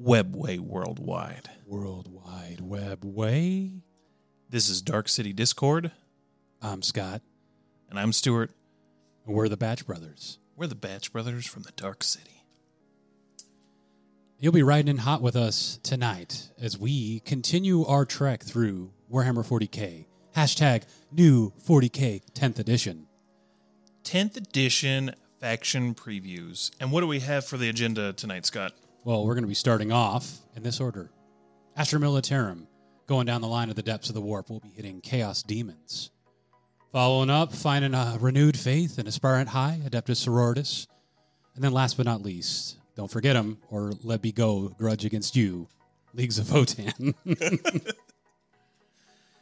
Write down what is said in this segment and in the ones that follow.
Webway Worldwide. World Wide Web Way. This is Dark City Discord, I'm Scott, and I'm Stuart. and we're the Batch Brothers. We're the Batch Brothers from the Dark City. You'll be riding in hot with us tonight as we continue our trek through Warhammer 40k. Hashtag new 40k 10th edition. 10th edition faction previews. And what do we have for the agenda tonight, Scott? Well, we're going to be starting off in this order Astra Militarum. Going down the line of the depths of the warp, we'll be hitting Chaos Demons. Following up, finding a renewed faith in Aspirant High, Adeptus Sororitas. And then last but not least, don't forget them, or let me go, grudge against you, Leagues of Votann.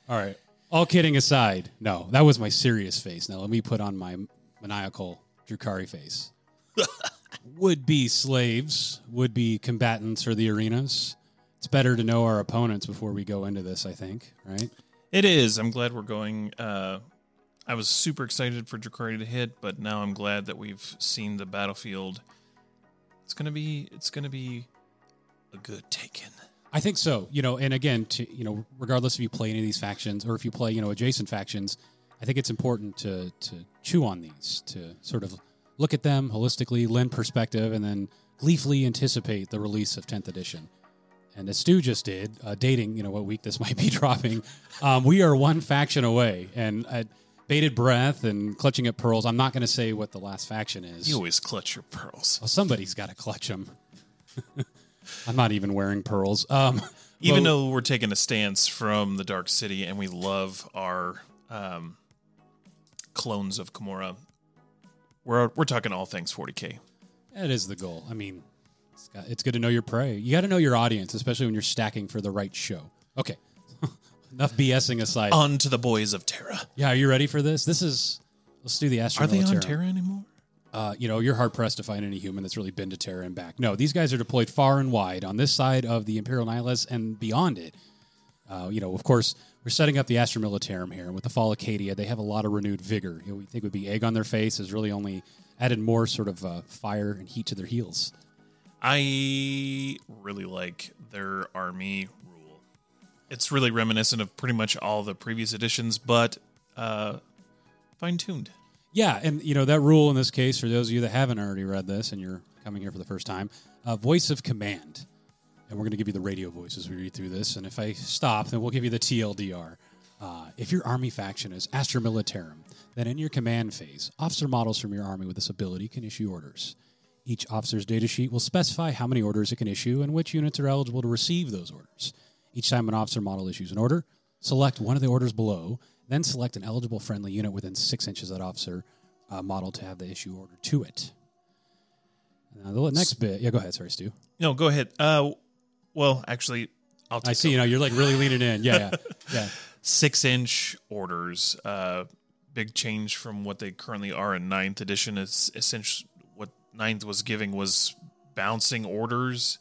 All right. All kidding aside, no, that was my serious face. Now let me put on my maniacal Drukhari face. would be slaves, would be combatants for the arenas. It's better to know our opponents before we go into this, I think, right? It is. I'm glad we're going. Uh, I was super excited for Drukhari to hit, but now I'm glad that we've seen the battlefield. It's gonna be. It's gonna be a good taken. I think so. You know, and again, to you know, regardless if you play any of these factions or if you play, you know, adjacent factions, I think it's important to to chew on these, to sort of look at them holistically, lend perspective, and then gleefully anticipate the release of 10th edition. And as Stu just did, uh, dating, you know, what week this might be dropping, um, we are one faction away. And at bated breath and clutching at pearls, I'm not going to say what the last faction is. You always clutch your pearls. Well, somebody's got to clutch them. I'm not even wearing pearls. Um, Even well- though we're taking a stance from the Dark City and we love our um, clones of Commorragh, we're we're talking all things 40k. That is the goal. I mean, it's, got, it's good to know your prey. You got to know your audience, especially when you're stacking for the right show. Okay, enough BSing aside. On to the boys of Terra. yeah, are you ready for this? This is. Let's do the Astra Are they on Terra anymore? Uh, you know, you're hard pressed to find any human that's really been to Terra and back. No, these guys are deployed far and wide on this side of the Imperium Nihilus and beyond it. Uh, you know, of course, we're setting up the Astra Militarum here. And with the Fall Acadia, they have a lot of renewed vigor. You know, we think would be egg on their face has really only added more sort of uh, fire and heat to their heels. I really like their army rule. It's really reminiscent of pretty much all the previous editions, but uh, fine tuned. Yeah, and you know that rule in this case, for those of you that haven't already read this and you're coming here for the first time, uh, voice of command, and we're going to give you the radio voice as we read through this. And if I stop, then we'll give you the TLDR. Uh, if your army faction is Astra Militarum, then in your command phase, officer models from your army with this ability can issue orders. Each officer's data sheet will specify how many orders it can issue and which units are eligible to receive those orders. Each time an officer model issues an order, select one of the orders below, then select an eligible friendly unit within six inches of that officer uh, model to have the issue order to it. Now, the next bit, yeah, go ahead. Sorry, Stu. No, go ahead. Uh, well, actually, I'll take I see. You know, you're like really leaning in. Yeah, yeah, yeah. six inch orders. Uh, big change from what they currently are in ninth edition. It's essentially what ninth was giving was bouncing orders.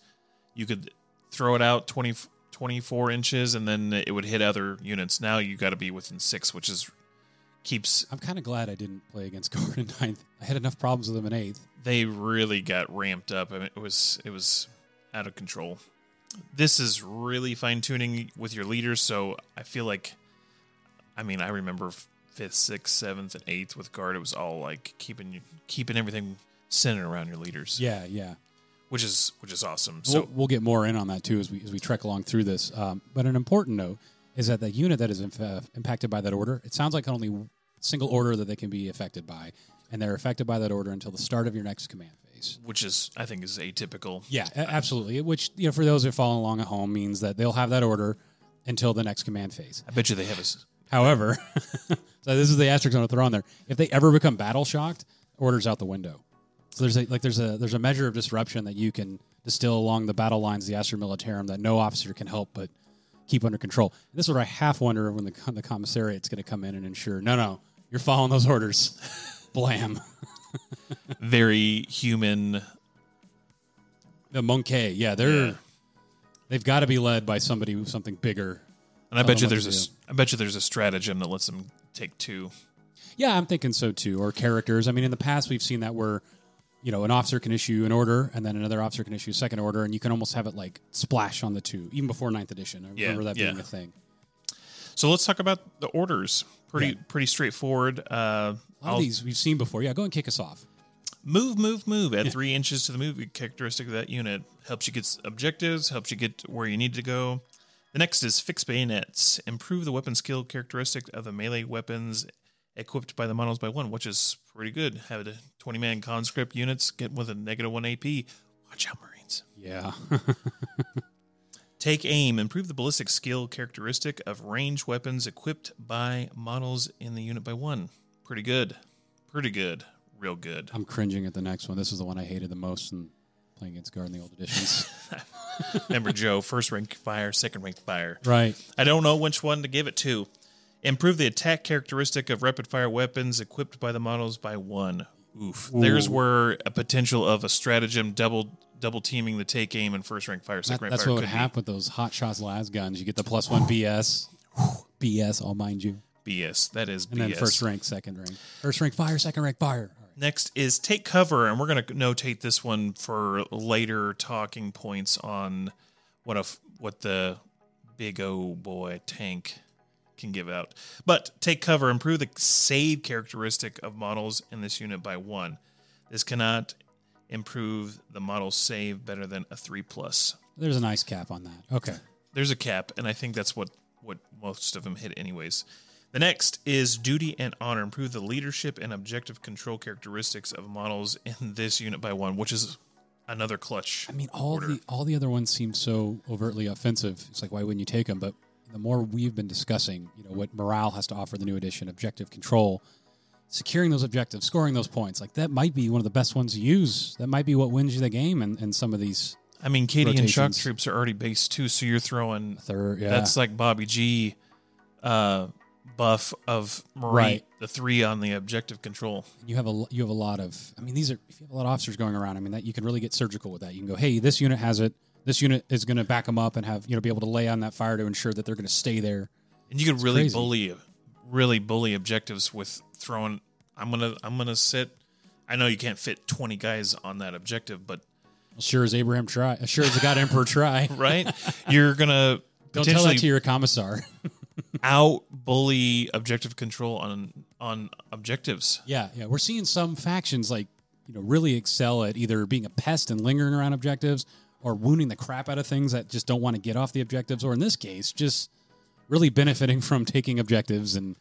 You could throw it out 20, 24 inches and then it would hit other units. Now you got to be within six, which is keeps I'm kind of glad I didn't play against Gordon ninth. I had enough problems with them in eighth. they really got ramped up. I mean, it was it was out of control. This is really fine tuning with your leaders. So I feel like, I mean, I remember fifth, sixth, seventh, and eighth with guard. It was all like keeping you keeping everything centered around your leaders, Yeah, yeah. which is which is awesome. So we'll, we'll get more in on that too as we as we trek along through this. Um, but an important note is that the unit that is inf- uh, impacted by that order, it sounds like only single order that they can be affected by, and they're affected by that order until the start of your next command which is I think is atypical. Yeah, absolutely. Which you know, for those who are following along at home, means that they'll have that order until the next command phase. I bet you they have a However, so this is the asterisk I'm going to throw on there. If they ever become battle shocked, orders out the window. So there's a, like there's a there's a measure of disruption that you can distill along the battle lines, the Astra Militarum, that no officer can help but keep under control. And this is what I half wonder when the the commissariat's going to come in and ensure. No, no, you're following those orders. Blam. Very human. The monkey, yeah, they're Yeah. they've got to be led by somebody with something bigger. And I bet you there's a I bet you there's a stratagem that lets them take two. Yeah, I'm thinking so too. Or characters. I mean, in the past we've seen that where you know, an officer can issue an order, and then another officer can issue a second order, and you can almost have it like splash on the two, even before ninth edition. I Yeah, remember that yeah. being a thing. So let's talk about the orders. Pretty Yeah. pretty straightforward. Uh, A lot I'll of these we've seen before. Yeah, go and kick us off. move, move, move. Add three inches to the move characteristic of that unit. Helps you get objectives. Helps you get where you need to go. The next is fix bayonets. Improve the weapon skill characteristic of the melee weapons equipped by the models by one, which is pretty good. Have a 20 man conscript units get with a negative one AP. Watch out, Marines. Yeah, Take aim. Improve the ballistic skill characteristic of range weapons equipped by models in the unit by one. Pretty good. Pretty good. Real good. I'm cringing at the next one. This is the one I hated the most in playing against Guard in the old editions. Remember, Joe, first rank fire, second rank fire. right. I don't know which one to give it to. Improve the attack characteristic of rapid fire weapons equipped by the models by one. Oof. There's where a potential of a stratagem double double teaming the take aim and first rank fire, That- second rank that's fire what would happen with those hot shots las guns. You get the plus one BS, BS. I'll mind you, BS. That is and BS. then first rank, second rank, first rank fire, second rank fire. Right. Next is take cover, and we're going to notate this one for later talking points on what a what the big O boy tank can give out. But take cover, improve the save characteristic of models in this unit by one. This cannot improve the model save better than a three plus. There's a nice cap on that. Okay. There's a cap, and I think that's what what most of them hit anyways. The next is duty and honor. Improve the leadership and objective control characteristics of models in this unit by one, which is another clutch. I mean, all order. the all the other ones seem so overtly offensive. It's like, why wouldn't you take them? But the more we've been discussing, you know, what morale has to offer the new edition, objective control, securing those objectives, scoring those points, like that might be one of the best ones to use. That might be what wins you the game. And and some of these I mean, Cadian shock rotations. troops are already based too, so you're throwing third, yeah, that's like Bobby G uh, buff of Marine, Right. the three on the objective control. you have a you have a lot of. I mean, these are if you have a lot of officers going around. I mean, that you can really get surgical with that. You can go, hey, this unit has it. This unit is going to back them up and have you know be able to lay on that fire to ensure that they're going to stay there. And you could really crazy. bully, really bully objectives with throwing. I'm gonna, I'm gonna sit. I know you can't fit 20 guys on that objective, but Sure as Abraham try, sure as the God Emperor try. right, you're gonna Don't tell that to your commissar. out bully objective control on on objectives. yeah, yeah. We're seeing some factions like you know really excel at either being a pest and lingering around objectives, or wounding the crap out of things that just don't want to get off the objectives, or in this case, just really benefiting from taking objectives and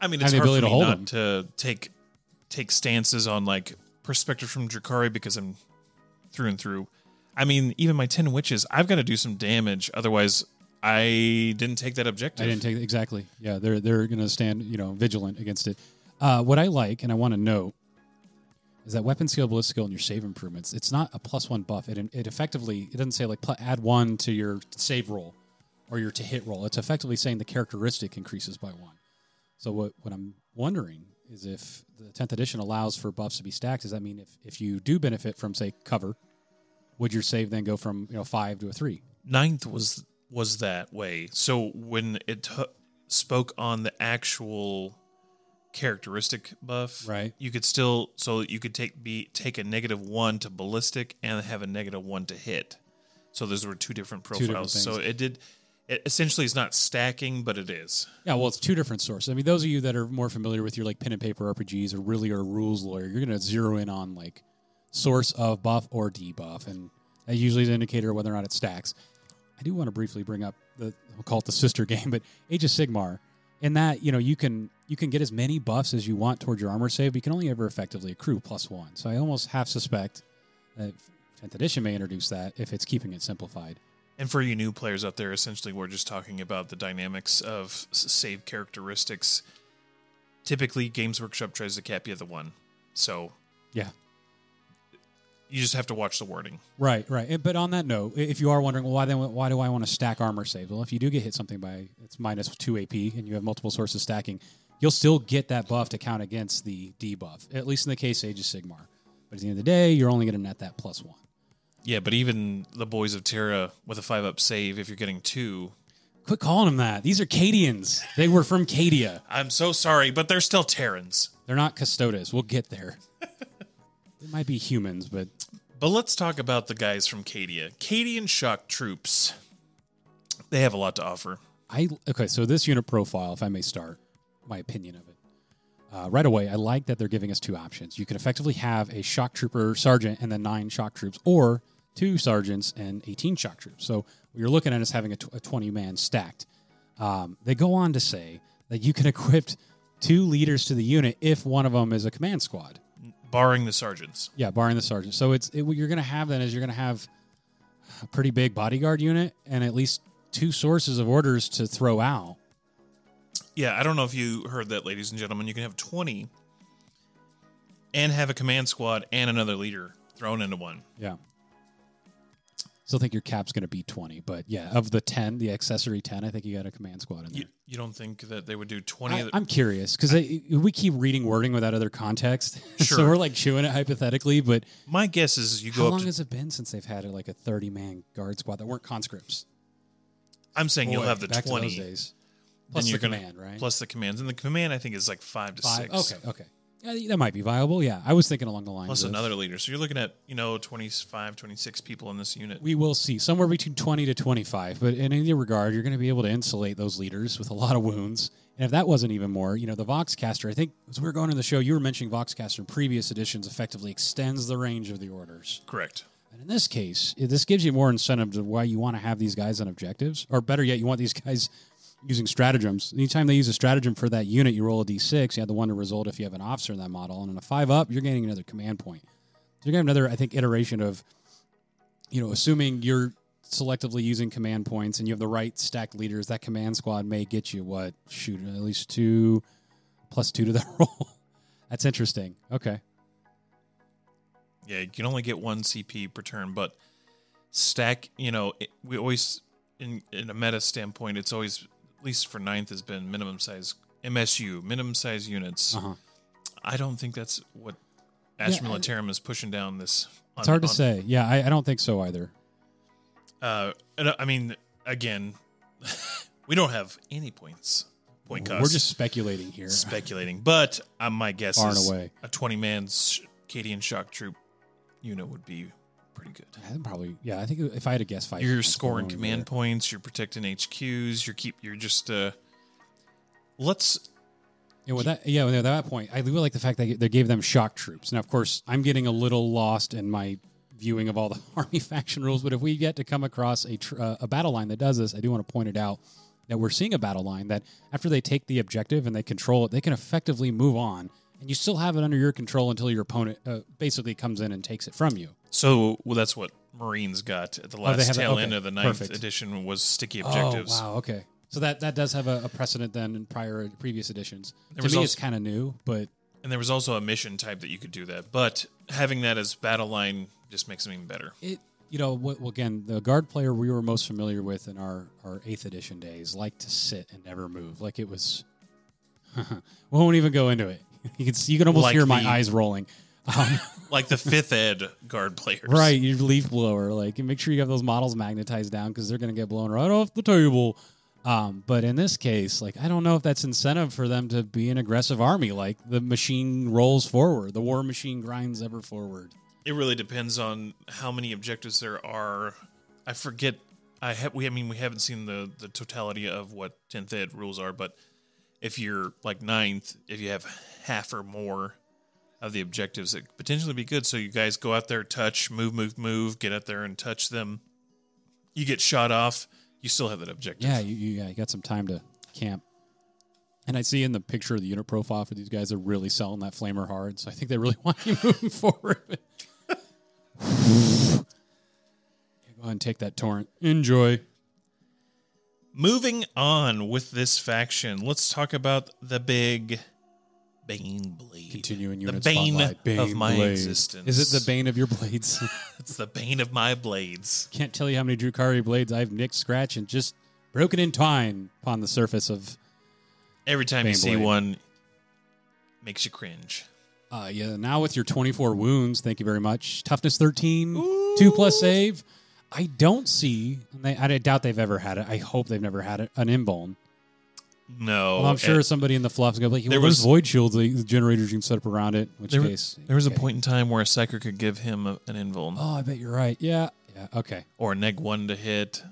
I mean, it's hard for me to hold not them. to take take stances on like perspective from Drukhari because I'm through and through. I mean, even my ten Wyches, I've got to do some damage. Otherwise, I didn't take that objective. I didn't take exactly. Yeah, they're they're going to stand you know vigilant against it. Uh, what I like and I want to note is that weapon skill, ballistic skill, and your save improvements. It's not a plus one buff. It it effectively it doesn't say like add one to your save roll or your to hit roll. It's effectively saying the characteristic increases by one. So what what I'm wondering is if the tenth edition allows for buffs to be stacked. Does that mean if if you do benefit from say cover, would your save then go from you know five to a three? Ninth was was that way. So when it t- spoke on the actual characteristic buff, Right. You could still so you could take be take a negative one to ballistic and have a negative one to hit. So those were two different different profiles. so it did. It essentially is not stacking, but it is. Yeah, well, it's two different sources. I mean, those of you that are more familiar with your like pen and paper RPGs or really are a rules lawyer, you're going to zero in on like source of buff or debuff, and that usually is an indicator of whether or not it stacks. I do want to briefly bring up the we'll call it the sister game, but Age of Sigmar. In that, you know, you can you can get as many buffs as you want towards your armor save, but you can only ever effectively accrue plus one. So I almost half suspect that 10th edition may introduce that if it's keeping it simplified. And for you new players out there, essentially, we're just talking about the dynamics of save characteristics. Typically, Games Workshop tries to cap you at the one, so Yeah. You just have to watch the wording. Right, right. But on that note, if you are wondering, well, why then why do I want to stack armor save? Well, if you do get hit something by it's minus two AP and you have multiple sources stacking, you'll still get that buff to count against the debuff. At least in the case of Age of Sigmar. But at the end of the day, you're only going to net that plus one. Yeah, but even the Boys of Terra with a five up save, if you're getting two, Quit calling them that. These are Cadians. They were from Cadia. I'm so sorry, but they're still Terrans. They're not Custodes. We'll get there. It might be humans, but But let's talk about the guys from Cadia. Cadian shock troops. They have a lot to offer. I okay. So this unit profile, if I may start, my opinion of it. Uh, right away, I like that they're giving us two options. You can effectively have a shock trooper sergeant and then nine shock troops, or two sergeants and 18 shock troops. So what you're looking at is having a, tw- a 20 man stacked. Um, they go on to say that you can equip two leaders to the unit if one of them is a command squad. Barring the sergeants. Yeah, barring the sergeant. So it's it, what you're going to have then is you're going to have a pretty big bodyguard unit and at least two sources of orders to throw out. Yeah, I don't know if you heard that, ladies and gentlemen. You can have 20 and have a command squad and another leader thrown into one. Yeah. Still think your cap's going to be 20, but yeah, of the 10, the accessory 10, I think you got a command squad in there. You, you don't think that they would do 20 I, I'm curious because we keep reading wording without other context. so we're like chewing it hypothetically, but My guess is you how go up long to. has it been since they've had like a 30 man guard squad that weren't conscripts? I'm saying you'll have the back to those 20. days. Plus the you're gonna- command, right? Plus the commands. And the command, I think, is like 5 to Five. 6. Okay, okay. Yeah, that might be viable. Yeah, I was thinking along the lines Plus of another leader. So you're looking at, you know, 25, 26 people in this unit. We will see somewhere between 20 to 25, but in any regard, you're going to be able to insulate those leaders with a lot of wounds. And if that wasn't even more, you know, the Voxcaster, I think as we were going in the show, you were mentioning Voxcaster in previous editions effectively extends the range of the orders. Correct. And in this case, this gives you more incentive to why you want to have these guys on objectives, or better yet, you want these guys using stratagems. Anytime they use a stratagem for that unit, you roll a d6. You have the one to result if you have an officer in that model, and in a five up, you're gaining another command point. So you're have another, I think, iteration of, you know, assuming you're selectively using command points and you have the right stacked leaders, that command squad may get you what shoot at least two plus two to that roll. That's interesting. Okay. Yeah, you can only get one CP per turn, but stack, you know, it, we always, in, in a meta standpoint, it's always, at least for ninth, has been minimum size MSU, minimum size units. Uh huh. I don't think that's what Astra Yeah, I- Militarum is pushing down this. On, It's hard to on- say. Yeah, I, I don't think so either. Uh, and, uh, I mean, again, we don't have any points. Point cost. We're just speculating here. speculating, but uh, my guess Far is away. a 20 man Cadian shock troop unit would be pretty good. Yeah, probably. Yeah, I think if I had to guess, five. You're scoring command points. You're protecting HQs. You're keep. You're just. Uh, let's. Yeah, with that, yeah, with that point, I really like the fact that they gave them shock troops. Now, of course, I'm getting a little lost in my viewing of all the army faction rules, but if we get to come across a tr- uh, a battle line that does this, I do want to point it out that we're seeing a battle line that after they take the objective and they control it, they can effectively move on, and you still have it under your control until your opponent uh, basically comes in and takes it from you. So well, that's what Marines got at the oh, they last have tail Okay, end of the ninth perfect. edition was sticky oh, objectives. Oh, wow, okay. So that, that does have a, a precedent then in prior previous editions. There to was me, also- it's kind of new, but And there was also a mission type that you could do that, but having that as battle line just makes them even better. it you know what well, again the guard player we were most familiar with in our our eighth edition days liked to sit and never move like it was we won't even go into it you can see, you can almost Like hear my the- eyes rolling um, Like the fifth ed guard players, right your leaf blower like make sure you have those models magnetized down because they're going to get blown right off the table um, but in this case like i don't know if that's incentive for them to be an aggressive army like the machine rolls forward the war machine grinds ever forward It really depends on how many objectives there are. I forget. I have. We. I mean, we haven't seen the the totality of what tenth ed rules are, but if you're like ninth, if you have half or more of the objectives, that could potentially be good. So you guys go out there, touch, move, move, move, get out there and touch them. You get shot off. You still have that objective. Yeah, you, you, yeah, you got some time to camp. And I see in the picture of the unit profile for these guys, they're really selling that flamer hard. So I think they really want you moving forward. Go ahead and take that torrent. Enjoy. Moving on with this faction, let's talk about the big Bane Blade. Continuing the unit bane. Bane of my blade. existence. Is it the bane of your blades? It's the bane of my blades. Can't tell you how many Drukhari blades I've nicked, scratched, and just broken in twine upon the surface of. Every time you Bane see blade. one, makes you cringe. Uh, yeah, now with your 24 wounds, thank you very much. Toughness 13, 2 plus save. I don't see, and they, I doubt they've ever had it. I hope they've never had it, an invuln. No, Well, I'm sure somebody in the fluff's going to be like, There well, there's was- void shields, the the generators you can set up around it, in which there, case. there was a point in time where a psyker could give him a, an invuln Oh, I bet you're right. Yeah. Yeah. Okay. or a neg one to hit.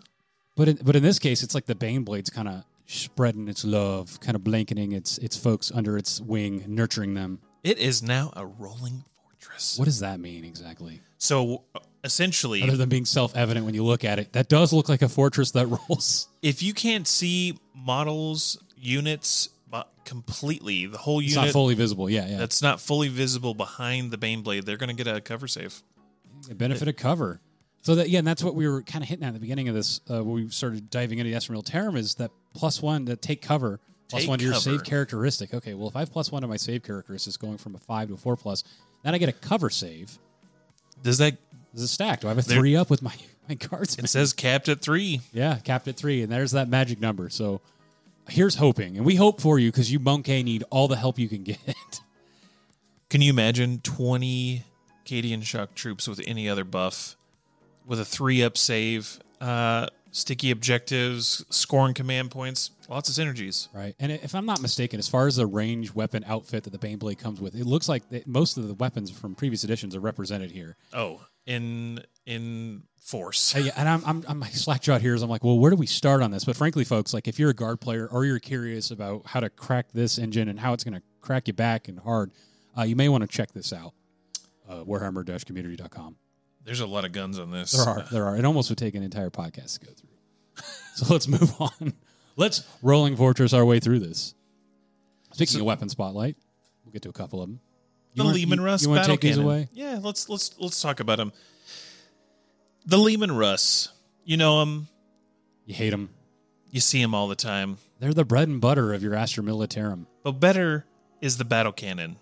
But in, but in this case, it's like the Bane Blade's kind of spreading its love, kind of blanketing its its folks under its wing, nurturing them. It is now a rolling fortress. What does that mean exactly? So uh, essentially, Other than being self evident when you look at it, that does look like a fortress that rolls. if you can't see models, units bu- completely, the whole It's unit not fully visible. Yeah, yeah. that's not fully visible behind the Bane Blade, they're going to get a cover save. a benefit of cover. So that yeah, and that's what we were kind of hitting at, at the beginning of this. Uh, when we started diving into the Astra Militarum is that plus one that take cover, plus Take one to your cover. save characteristic. Okay, well if I have plus one to my save characteristics, going from a five to a four plus, then I get a cover save. Does that? Is it stacked? Do I have a three up with my my cards? It says capped at three. yeah, capped at three, and there's that magic number. So here's hoping, and we hope for you because you Monkey need all the help you can get. Can you imagine 20 Cadian shock troops with any other buff with a three up save, uh, sticky objectives, scoring command points, lots of synergies? Right. And if I'm not mistaken, as far as the range weapon outfit that the Baneblade comes with, it looks like most of the weapons from previous editions are represented here. Oh, in in force. Yeah, and I'm, I'm, I'm my slack jawed here is I'm like, well, where do we start on this? But frankly, folks, like if you're a guard player or you're curious about how to crack this engine and how it's going to crack you back and hard, uh, you may want to check this out. Uh, Warhammer-community.com. There's a lot of guns on this. There are, there are. It almost would take an entire podcast to go through. so let's move on. Let's rolling fortress our way through this. Speaking So- of weapon spotlight, we'll get to a couple of them. The wanna- Lehman you, Russ You want to battle take these cannon. away? Yeah, let's let's let's talk about them. The Leman Russ. You know them. You hate them. You see them all the time. They're the bread and butter of your Astra Militarum. But better is the battle cannon.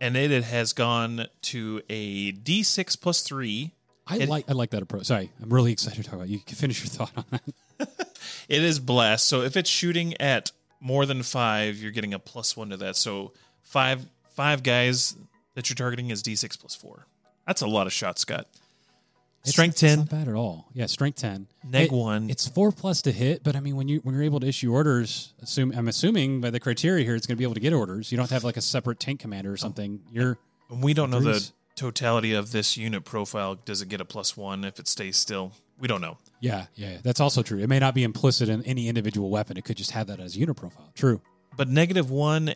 And it has gone to a D6 plus 3. I It- like I like that approach. Sorry, I'm really excited to talk about. it. You can finish your thought on that. It is blast. So if it's shooting at more than 5, you're getting a plus 1 to that. So 5 5 guys that you're targeting is D6 plus 4. That's a lot of shots, Scott. Strength It's 10, not bad at all. Yeah, strength ten. neg It- 1. It's four plus to hit, but I mean, when you when you're able to issue orders, assume I'm assuming by the criteria here, it's going to be able to get orders. You don't have like a separate tank commander or oh. something. You're we don't know the totality of this unit profile. Does it get a plus 1 if it stays still? We don't know. yeah, yeah, yeah. That's also true. It may not be implicit in any individual weapon. It could just have that as unit profile. True. But negative one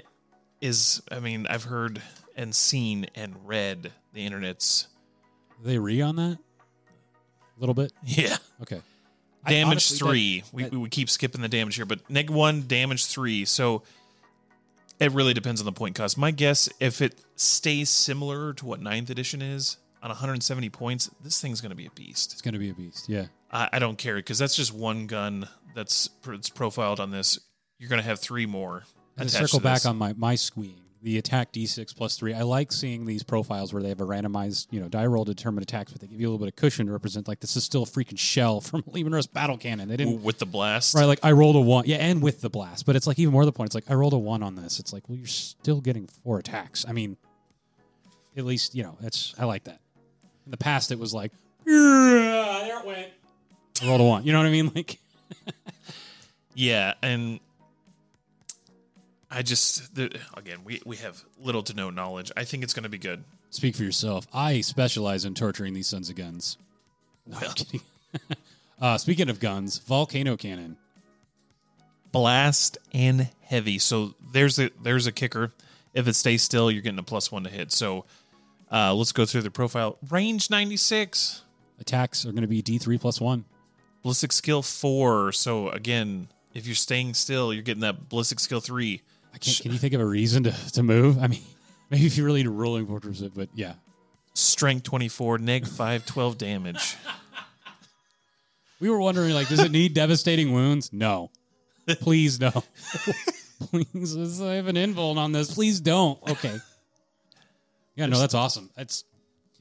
is, I mean, I've heard and seen and read the internet's. Do they re on that a little bit. Yeah. Okay. Damage honestly- three. that- we, that- we keep skipping the damage here, but neg one, damage three. So it really depends on the point cost. My guess, if it stays similar to what ninth edition is on 170 points, this thing's going to be a beast. It's going to be a beast. Yeah. I, I don't care because that's just one gun that's, that's profiled on this. You're going to have three more. And to circle back on my my squeeing, the attack d6 plus three. I like seeing these profiles where they have a randomized, you know, die roll to determine attacks, but they give you a little bit of cushion to represent like this is still a freaking shell from Leman Russ battle cannon. They didn't with the blast. right like I rolled a one, yeah, and with the blast. But it's like even more the point. It's like I rolled a one on this. It's like well, you're still getting four attacks. I mean, at least you know that's I like that. In the past, it was like yeah, there it went. I rolled a one. You know what I mean? Like Yeah, and I just the, again we we have little to no knowledge. I think it's going to be good. Speak for yourself. I specialize in torturing these sons of guns. No, I'm Well. kidding. uh, speaking of guns, volcano cannon. Blast and heavy. So there's a there's a kicker. If it stays still, you're getting a plus one to hit. So uh, let's go through the profile. Range 96, Attacks are going to be D3 plus one. ballistic skill four. So again, if you're staying still, you're getting that ballistic skill three. Can you think of a reason to, to move? I mean, maybe if you really need a rolling fortress, but yeah. Strength 24, neg 5, 12 damage. We were wondering, like, does it need devastating wounds? No. Please no. Please, I have an invuln on this. Please don't. Okay. Yeah, no, that's awesome. That's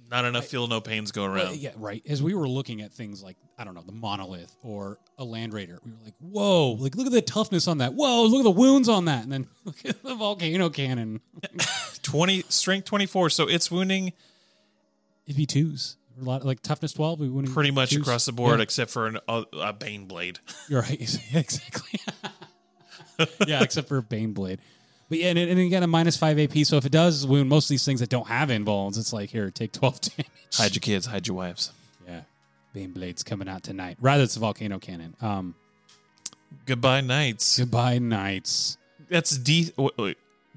Not enough feel no pains go around. yeah, right. As we were looking at things like I don't know the monolith or a land raider, we were like, "Whoa! Like look at the toughness on that. Whoa! Look at the wounds on that." And then look at the volcano cannon. 20 strength 24 so it's wounding It'd be twos. A lot like toughness twelve. We wouldn't pretty much twos. across the board Yeah, except for an, a, a bane blade you're right. exactly. yeah, except for a Bane Blade. But yeah, and, and again, a minus five AP. So if it does wound most of these things that don't have invulns, it's like here, take twelve damage. hide your kids, hide your wives. Yeah, Bane Blade's coming out tonight. Rather, it's a volcano cannon. Um, Goodbye, knights. goodbye, knights. That's D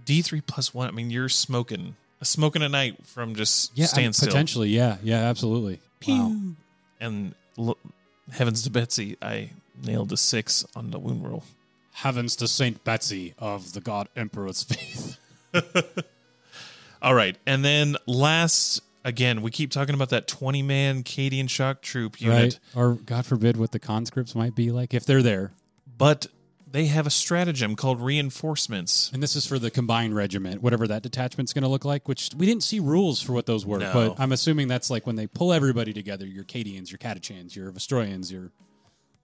D three plus one. I mean, you're smoking smoking a knight from just Yeah, stand I- still. potentially. Yeah, yeah, absolutely. Wow. And heavens to Betsy, I nailed a six on the wound roll. Heavens to Saint Betsy of the God Emperor's faith. All right, and then last again, we keep talking about that twenty man Cadian shock troop unit, Right. Or God forbid what the conscripts might be like if they're there. but they have a stratagem called reinforcements. And this is for the combined regiment, whatever that detachment's going to look like, which we didn't see rules for what those were. No. But I'm assuming that's like when they pull everybody together your Cadians, your Catachans, your Vostroyans, your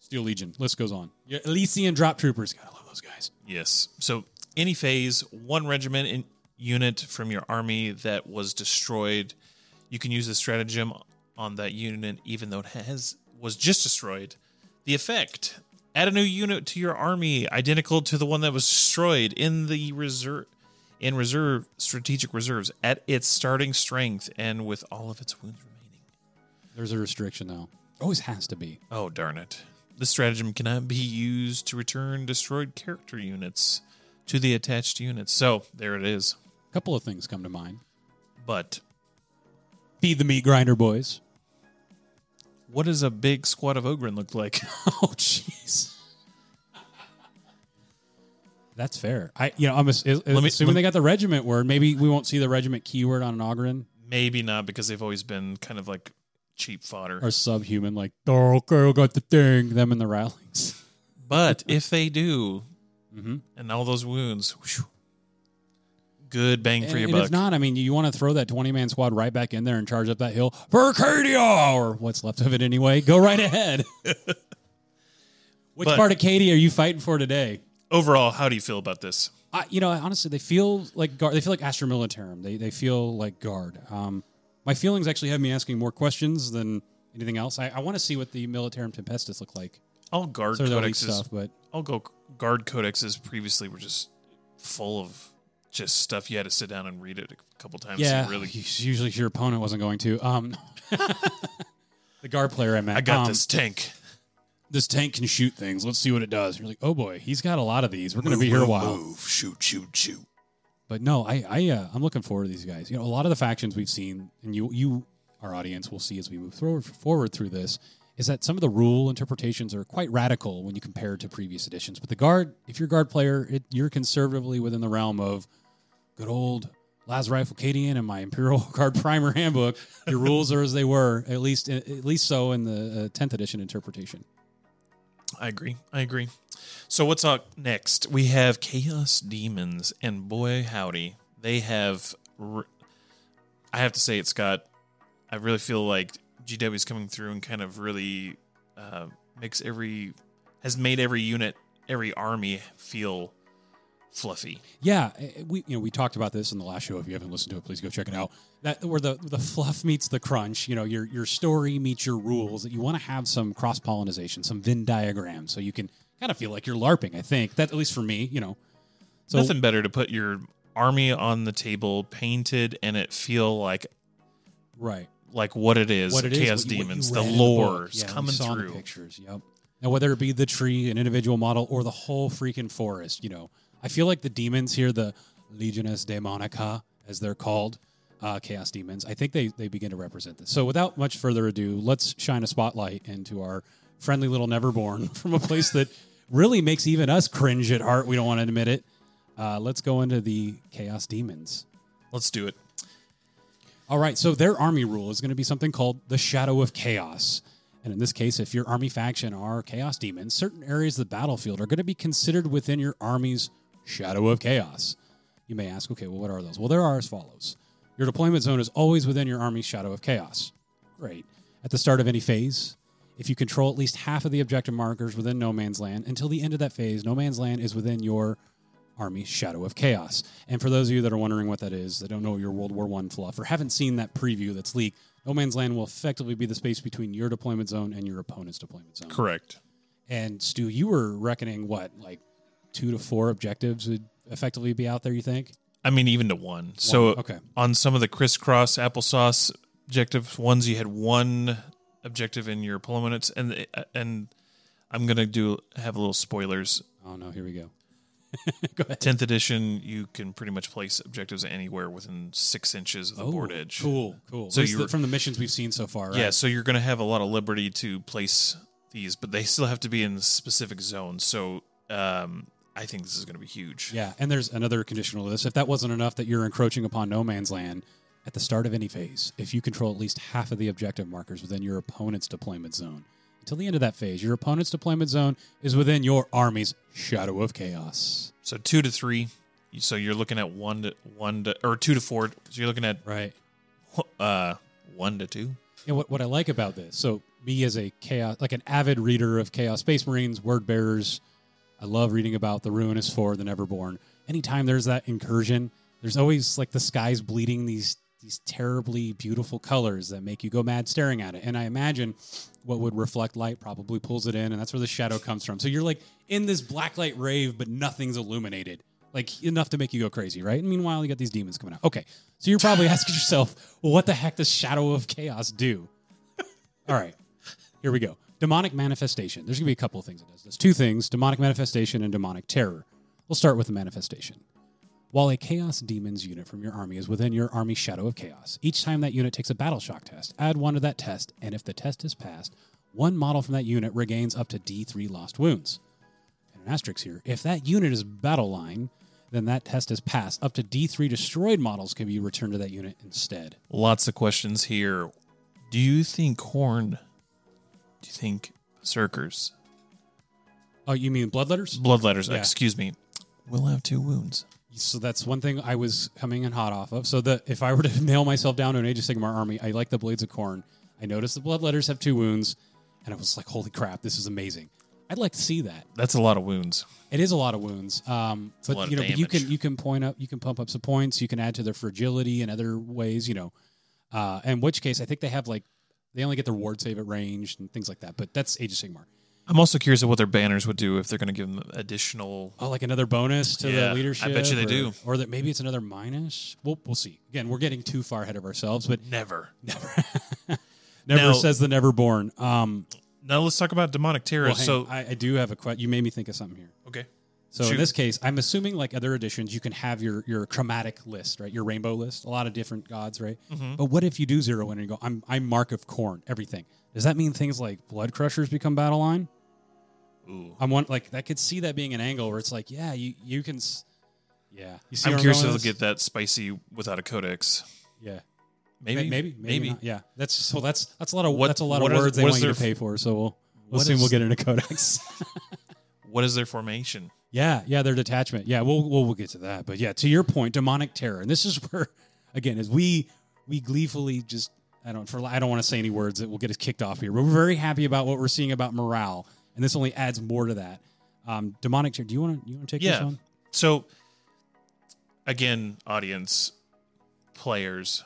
Steel Legion. List goes on. Your Elysian drop troopers. Gotta love those guys. Yes. So any phase, one regiment in unit from your army that was destroyed, you can use the stratagem on that unit, even though it has was just destroyed. The effect: add a new unit to your army, identical to the one that was destroyed in the reserve. In reserve strategic reserves at its starting strength and with all of its wounds remaining. There's a restriction, though. Always has to be. Oh darn it! This stratagem cannot be used to return destroyed character units to the attached units. So there it is. A couple of things come to mind. But Feed the meat grinder, boys. what does a big squad of Ogryn look like? Oh, jeez. That's fair. I, you know, I'm ass- is- me- assuming let- they got the regiment word. Maybe we won't see the regiment keyword on an Ogryn Maybe not because they've always been kind of like cheap fodder. or subhuman, like, oh, I got the thing. Them and the Rowlings. But if they do, Mhm. and all those wounds, whew, good bang for And, your and buck. if not, I mean, you want to throw that 20 man squad right back in there and charge up that hill for Arcadia, or what's left of it anyway. Go right ahead. Which But- part of Cadia are you fighting for today? Overall, how do you feel about this? I, you know, honestly, they feel like guard. They feel like Astra Militarum. They they feel like guard. Um, my feelings actually have me asking more questions than anything else. I, I want to see what the Militarum Tempestus look like. All guard So they'll eat codexes, stuff, but all go guard codexes previously were just full of just stuff you had to sit down and read it a couple times. yeah, really. usually your opponent wasn't going to. Um, the guard player I meant. I got um, this tank. This tank can shoot things. Let's see what it does. You're like, oh boy, he's got a lot of these. We're going to be here a while. Move, shoot, shoot, shoot. But no, I, I, uh, I'm looking forward to these guys. You know, a lot of the factions we've seen, and you, you, our audience, will see as we move forward, forward through this, is that some of the rule interpretations are quite radical when you compare to previous editions. But the guard, if you're a guard player, it, you're conservatively within the realm of good old Lazarus Cadian and my Imperial Guard Primer Handbook. Your rules are as they were, at least, at least so in the uh, 10th edition interpretation. I agree. I agree. So what's up next? We have Chaos Demons, and boy howdy, they have. I have to say, it's got. I really feel like GW is coming through and kind of really uh, makes every has made every unit, every army feel fluffy. Yeah, eh, we you know we talked about this in the last show. If you haven't listened to it, please go check it out. That where the the fluff meets the crunch. You know, your your story meets your rules. That you want to have some cross pollination, some Venn diagram, so you can kind of feel like you're larping. I think that at least for me, you know. So Nothing better to put your army on the table, painted, and it feel like right, like what it is. what it is, Chaos you- what you Demons, the read in the lore is Yeah, coming through. pictures. Yep. And whether it be the tree, an individual model, or the whole freaking forest, you know, I feel like the demons here, the Legiones Daemonica, as they're called, uh, Chaos Demons, I think they, they begin to represent this. So without much further ado, let's shine a spotlight into our friendly little Neverborn from a place that really makes even us cringe at heart. We don't want to admit it. Uh, let's go into the Chaos Demons. Let's do it. All right, so their army rule is going to be something called the Shadow of Chaos. And in this case, if your army faction are Chaos Demons, certain areas of the battlefield are going to be considered within your army's Shadow of Chaos. You may ask, okay, well, what are those? Well, there are as follows Your deployment zone is always within your army's Shadow of Chaos. Great. At the start of any phase, if you control at least half of the objective markers within No Man's Land, until the end of that phase, No Man's Land is within your Army's Shadow of Chaos. And for those of you that are wondering what that is, that don't know your World War One fluff or haven't seen that preview that's leaked, No Man's Land will effectively be the space between your deployment zone and your opponent's deployment zone. Correct. And Stu, you were reckoning what, like two to four objectives would effectively be out there. You think? I mean, even to one. So okay. on some of the crisscross applesauce objectives, ones you had one objective in your pull minutes, and and I'm gonna do have a little spoilers. Oh no, here we go. go ahead. Tenth edition, you can pretty much place objectives anywhere within six inches of the Oh, board edge. Cool, cool. So you're- from the missions we've seen so far, right? Yeah, so you're going to have a lot of liberty to place these, but they still have to be in specific zones. So um, I think this is going to be huge. Yeah, and there's another conditional to this. If that wasn't enough that you're encroaching upon no man's land at the start of any phase, if you control at least half of the objective markers within your opponent's deployment zone, until the end of that phase, your opponent's deployment zone is within your army's shadow of chaos. So two to three. So you're looking at one to one to or two to four. So you're looking at Right. uh, one to two. And what, what I like about this, so me as a chaos, like an avid reader of Chaos Space Marines, word bearers, I love reading about the Ruinous Four, the Neverborn. Anytime there's that incursion, there's always like the skies bleeding these these terribly beautiful colors that make you go mad staring at it. And I imagine what would reflect light probably pulls it in, and that's where the shadow comes from. So you're like in this blacklight rave, but nothing's illuminated. Like enough to make you go crazy, right? And meanwhile, you got these demons coming out. Okay, so you're probably asking yourself, well, what the heck does Shadow of Chaos do? All right, here we go. Demonic manifestation. There's going to be a couple of things it does. There's two things demonic manifestation and demonic terror. We'll start with the manifestation. While a Chaos Demons unit from your army is within your army Shadow of Chaos, each time that unit takes a battle shock test, add one to that test, and if the test is passed, one model from that unit regains up to D3 lost wounds. And an asterisk here if that unit is battle line, then that test is passed. Up to D3 destroyed models can be returned to that unit instead. Lots of questions here. Do you think Khorne? Do you think Circers? Oh, you mean blood bloodletters? Bloodletters, Yeah. excuse me, We'll have two wounds. So that's one thing I was coming in hot off of. So that if I were to nail myself down to an Age of Sigmar army, I like the Blades of Khorne. I noticed the bloodletters have two wounds, and I was like, "Holy crap, this is amazing!" I'd like to see that. That's a lot of wounds. It is a lot of wounds, um, a but lot of you know, but you damage. can you can point up, you can pump up some points, you can add to their fragility and other ways, you know. Uh, in which case, I think they have like they only get their ward save at range and things like that. But that's Age of Sigmar. I'm also curious of what their banners would do if they're going to give them additional. Oh, like another bonus to Yeah, the leadership. I bet you they or, do. or that maybe it's another minus. We'll we'll see. Again, we're getting too far ahead of ourselves, but Never. never, never Now- says the never born. Um, Now let's talk about demonic terror. well, so on. I, I do have a question. You made me think of something here. okay, So Shoot. in this case, I'm assuming like other editions, you can have your your chromatic list, right? Your rainbow list, a lot of different gods, right? Mm-hmm. But what if you do zero in and you go, I'm I'm Mark of Khorne, everything? Does that mean things like Blood Crushers become battle line? Ooh. I'm one like I could see that being an angle where it's like, yeah, you you can, yeah. You I'm curious if they'll get that spicy without a codex. yeah. Maybe, maybe, maybe, not. Yeah, that's so. That's that's a lot of What- that's a lot of is- words they want you to pay for. So we'll we'll assume we'll get into codex. What is their formation? Yeah, yeah, their detachment. Yeah, we'll, we'll we'll get to that. But yeah, to your point, demonic terror, and this is where again, as we we gleefully just I don't for I don't want to say any words that will get us kicked off here. But we're very happy about what we're seeing about morale, and this only adds more to that. Um, demonic terror. Do you want to you want to take this one? So, again, audience, players,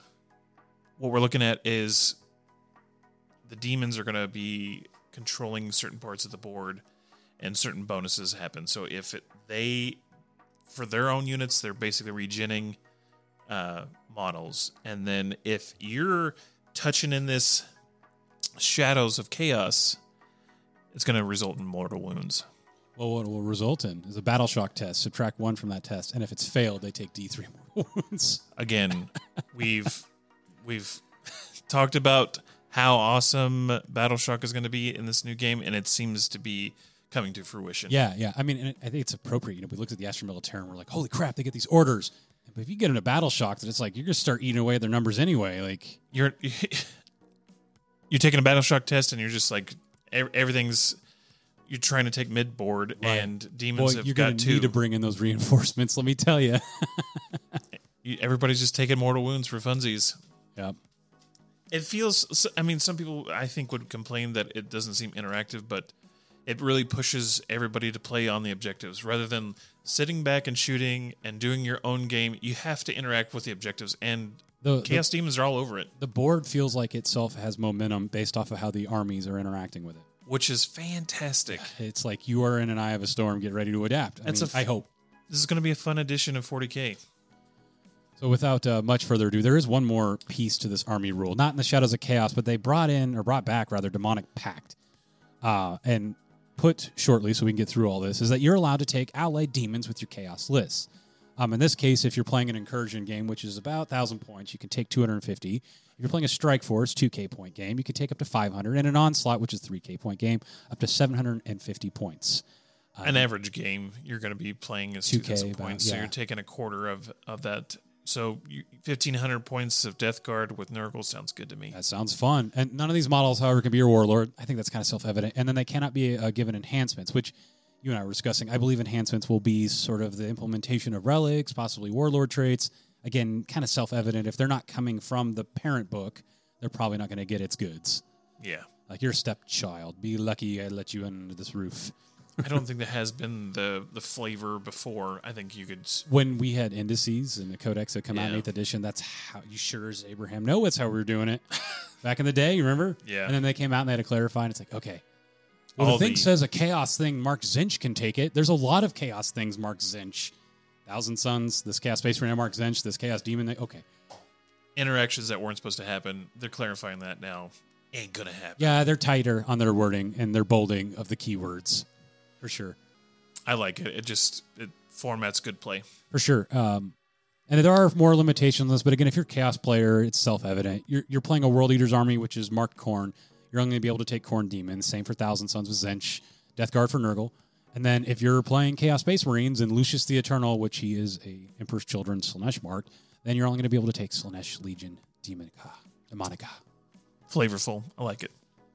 what we're looking at is the demons are going to be controlling certain parts of the board, and certain bonuses happen. So, if it, they, for their own units, they're basically regenning uh, models, and then if you're touching in this shadows of chaos, it's going to result in mortal wounds. Well, what it will result in is a battle shock test. Subtract one from that test, and if it's failed, they take D three mortal wounds. again, we've we've talked about how awesome battle shock is going to be in this new game, and it seems to be coming to fruition. Yeah, yeah. I mean, and I think it's appropriate. You know, we looked at the Astra Militaire and we're like, holy crap, they get these orders. But if you get in a battle shock, that it's like you're gonna start eating away at their numbers anyway. Like, you're you're taking a battle shock test, and you're just like everything's. You're trying to take mid board, and demons boy, have you're got two. need to bring in those reinforcements. Let me tell you. You- Everybody's just taking mortal wounds for funsies. yeah. It feels. I mean, some people I think would complain that it doesn't seem interactive, but it really pushes everybody to play on the objectives rather than sitting back and shooting and doing your own game. You have to interact with the objectives, and The, the, Chaos Demons are all over it. the board feels like itself has momentum based off of how the armies are interacting with it. which is fantastic. It's like you are in an eye of a storm. Get ready to adapt. I, That's mean, f- I hope. This is going to be a fun edition of 40k. So, without uh, much further ado, there is one more piece to this army rule. Not in the Shadows of Chaos, but they brought in, or brought back rather, Demonic Pact. Uh, and put shortly, so we can get through all this, is that you're allowed to take allied demons with your Chaos lists. Um, in this case, if you're playing an incursion game, which is about 1,000 points, you can take 250. If you're playing a Strike Force, 2K point game, you can take up to 500. And an Onslaught, which is 3K point game, up to 750 points. An average game, you're going to be playing is 2K 2,000 about- points. So you're taking a quarter of, of that. So you, 1,500 points of Death Guard with Nurgle sounds good to me. That sounds fun. And none of these models, however, can be your warlord. I think that's kind of self evident. And then they cannot be uh, given enhancements, which you and I were discussing. I believe enhancements will be sort of the implementation of relics, possibly warlord traits. Again, kind of self evident. If they're not coming from the parent book, they're probably not going to get its goods. Yeah. Like your stepchild. Be lucky I let you in under this roof. I don't think that has been the, the flavor before. I think you could. When we had indices and the codex that come out in Yeah. 8th edition, that's how you sure as Abraham know it's how we were doing it back in the day. You remember? Yeah. And then they came out and they had to clarify, and it's like, okay. Well, All the thing the- says a chaos thing. Mark Tzeentch can take it. There's a lot of chaos things. Mark Tzeentch, Thousand Sons, this chaos space marine Mark Tzeentch, this chaos demon. Thing. Okay, interactions that weren't supposed to happen. They're clarifying that now. Ain't gonna happen. yeah, they're tighter on their wording and their bolding of the keywords, for sure. I like it. It just it formats good play. for sure. Um, and there are more limitations on this, but again, if you're a chaos player, it's self evident. You're, you're playing a World Eaters army, which is marked Khorne. You're only going to be able to take Khorne Demons. Same for Thousand Sons with Tzeentch, Death Guard for Nurgle. And then if you're playing Chaos Space Marines and Lucius the Eternal, which he is a Emperor's Children Slaanesh marked, then you're only going to be able to take Slaanesh Legion Daemonica. Daemonica. Flavorful. I like it.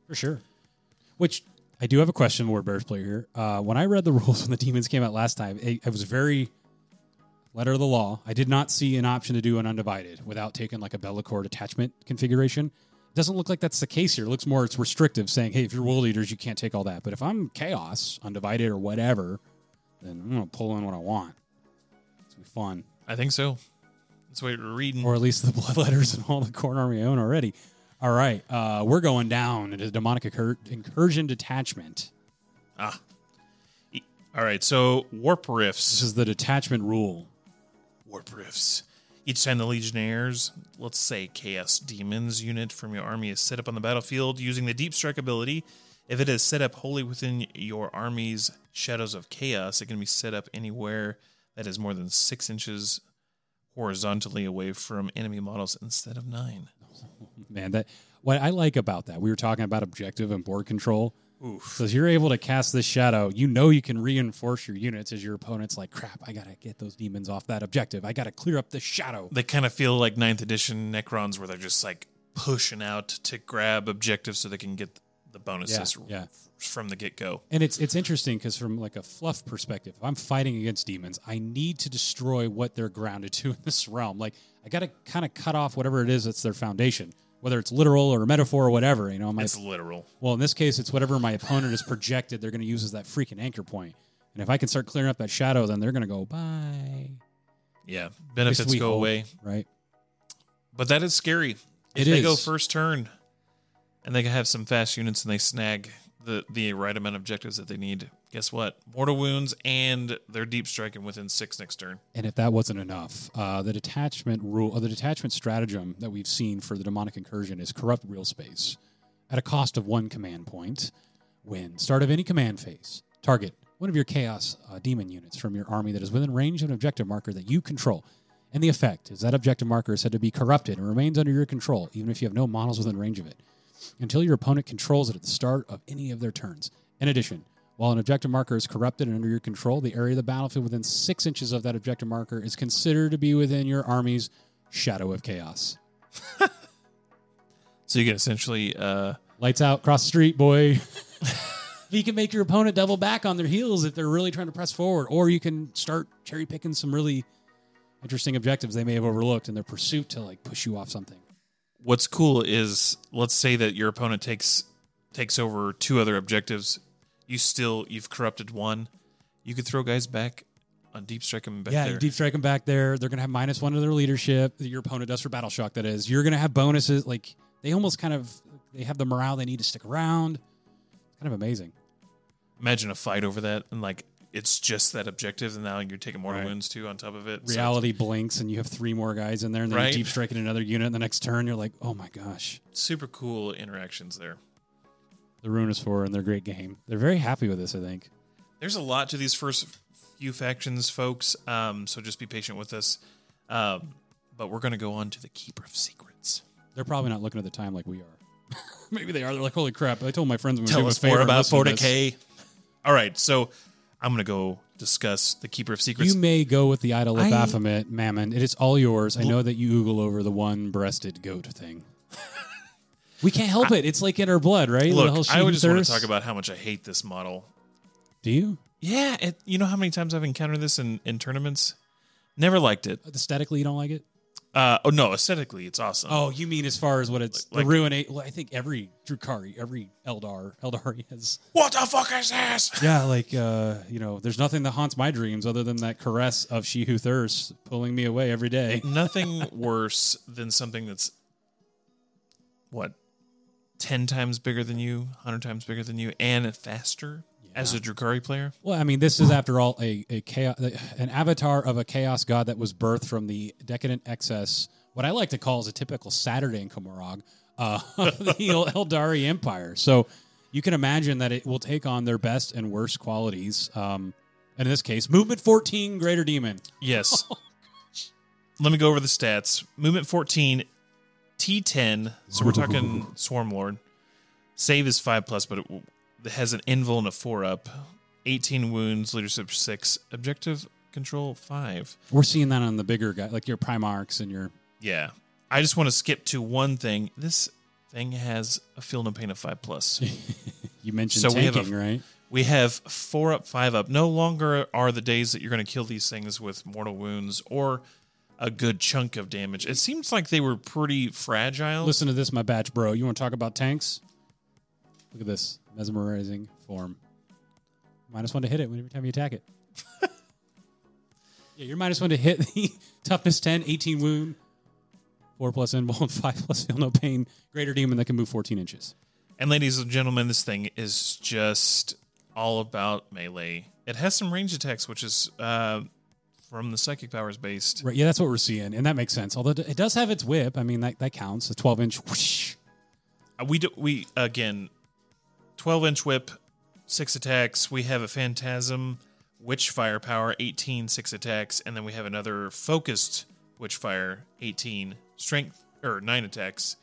For sure. Which I do have a question, Word Bearers player here. Uh, when I read the rules when the demons came out last time, it, it was very letter of the law. I did not see an option to do an undivided without taking like a Be'lakor attachment configuration. It doesn't look like that's the case here. It looks more it's restrictive, saying, hey, if you're world eaters, you can't take all that. But if I'm chaos, undivided or whatever, then I'm gonna pull in what I want. It's gonna be fun. I think so. That's what we're reading. Or at least the bloodletters and all the Khorne army I own already. All right. Uh, we're going down into demonic incur- incursion detachment. ah. All right. So warp This rifts. is the detachment rule. Warp rifts. Each time the Legionnaires, let's say Chaos Demons unit from your army is set up on the battlefield using the Deep Strike ability, if it is set up wholly within your army's Shadows of Chaos, it can be set up anywhere that is more than six inches horizontally away from enemy models instead of nine. Man, that what I like about that, we were talking about objective and board control. Oof. So you're able to cast this shadow, you know you can reinforce your units as your opponent's like, crap, I gotta get those demons off that objective. I gotta clear up the shadow. They kind of feel like ninth edition Necrons where they're just like pushing out to grab objectives so they can get the bonuses Yeah, yeah. from the get go. And it's it's interesting because from like a fluff perspective, if I'm fighting against demons, I need to destroy what they're grounded to in this realm. Like I got to kind of cut off whatever it is that's their foundation, whether it's literal or metaphor or whatever. You know, my, It's literal. well in this case, it's whatever my opponent is projected. They're going to use as that freaking anchor point. And if I can start clearing up that shadow, then they're going to go bye. Yeah, benefits go hope, away, right? but that is scary. It If they go first turn, and they have some fast units and they snag the the right amount of objectives that they need. Guess what? Mortal wounds and they're deep striking within six next turn. And if that wasn't enough, uh, the detachment rule, or the detachment stratagem that we've seen for the demonic incursion is corrupt real space at a cost of one command point. When start of any command phase, target one of your chaos uh, demon units from your army that is within range of an objective marker that you control. And the effect is that objective marker is said to be corrupted and remains under your control, even if you have no models within range of it, until your opponent controls it at the start of any of their turns. In addition, while an objective marker is corrupted and under your control, the area of the battlefield within six inches of that objective marker is considered to be within your army's shadow of chaos. So you can essentially uh, Lights out, cross the street, boy. you can make your opponent double back on their heels if they're really trying to press forward, or you can start cherry picking some really interesting objectives they may have overlooked in their pursuit to like push you off something. What's cool is let's say that your opponent takes takes over two other objectives you still you've corrupted one you could throw guys back on deep strike them back yeah, there deep strike them back there. They're going to have minus one to their leadership. that Your opponent does for battle shock. That is, you're going to have bonuses. Like they almost kind of they have the morale they need to stick around. Kind of amazing. Imagine a fight over that, and like it's just that objective, and now you're taking mortal Right. wounds too on top of it. So- Reality blinks, and you have three more guys in there, and then Right. you deep striking another unit in the next turn. You're like, oh my gosh. super cool interactions there. The Rune is for, and they're a great game. They're very happy with this, I think. There's a lot to these first few factions, folks. Um, so just be patient with us. Um, but we're going to go on to the Keeper of Secrets. They're probably not looking at the time like we are. Maybe they are. They're like, holy crap! I told my friends Tell us more about listen 40k. All right, so I'm going to go discuss the Keeper of Secrets. You may go with the idol of I- Baphomet, Mammon. It is all yours. I know that you oogle over the one-breasted goat thing. we can't help it. It's like in our blood, right? The whole Look, I who would just want to talk about how much I hate this model. Do you Yeah, it, you know how many times I've encountered this in, in tournaments? Never liked it. aesthetically you don't like it? Uh, oh no, aesthetically it's awesome. Oh, you mean as far as what it's Like- the ruinate? Well, I think every Drukhari, every Eldar, Eldari has. what the fuck is this? Yeah, like uh, you know, there's nothing that haunts my dreams other than that caress of she who thirsts pulling me away every day. Nothing worse than something that's what ten times bigger than you, hundred times bigger than you, and faster as a Drukhari player. Well, I mean, this is after all a, a chaos, an avatar of a chaos god that was birthed from the decadent excess. What I like to call is a typical Saturday in Commorragh, uh, of the Eldari Empire. So you can imagine that it will take on their best and worst qualities. Um, and in this case, movement 14, Greater Demon. Yes. Let me go over the stats. Movement 14, T10. So we're talking Swarm Lord. Save is 5 plus, but it, it has an invuln and a 4 up. 18 wounds, leadership 6, objective control 5. We're seeing that on the bigger guy, like your Primarchs and your. Yeah. I just want to skip to one thing. This thing has a feel no pain of 5 plus. You mentioned So we have a- right? We have four up, five up. No longer are the days that you're going to kill these things with mortal wounds or a good chunk of damage. It seems like they were pretty fragile. Listen to this, my batch bro. You want to talk about tanks? Look at this mesmerizing form. Minus one to hit it every time you attack it. yeah, you're minus one to hit the toughness 10, 18 wound, 4 plus invuln, 5 plus feel no pain, greater demon that can move 14 inches. And ladies and gentlemen, this thing is just all about melee. It has some range attacks, which is uh, from the psychic powers based. Right, yeah, that's what we're seeing, and that makes sense. Although it does have its whip. I mean, that, that counts. A 12 inch whoosh. Uh, we do, we again, twelve inch whip, six attacks. We have a phantasm, witch Firepower, 18, six attacks, and then we have another focused witch fire, eighteen strength or nine attacks,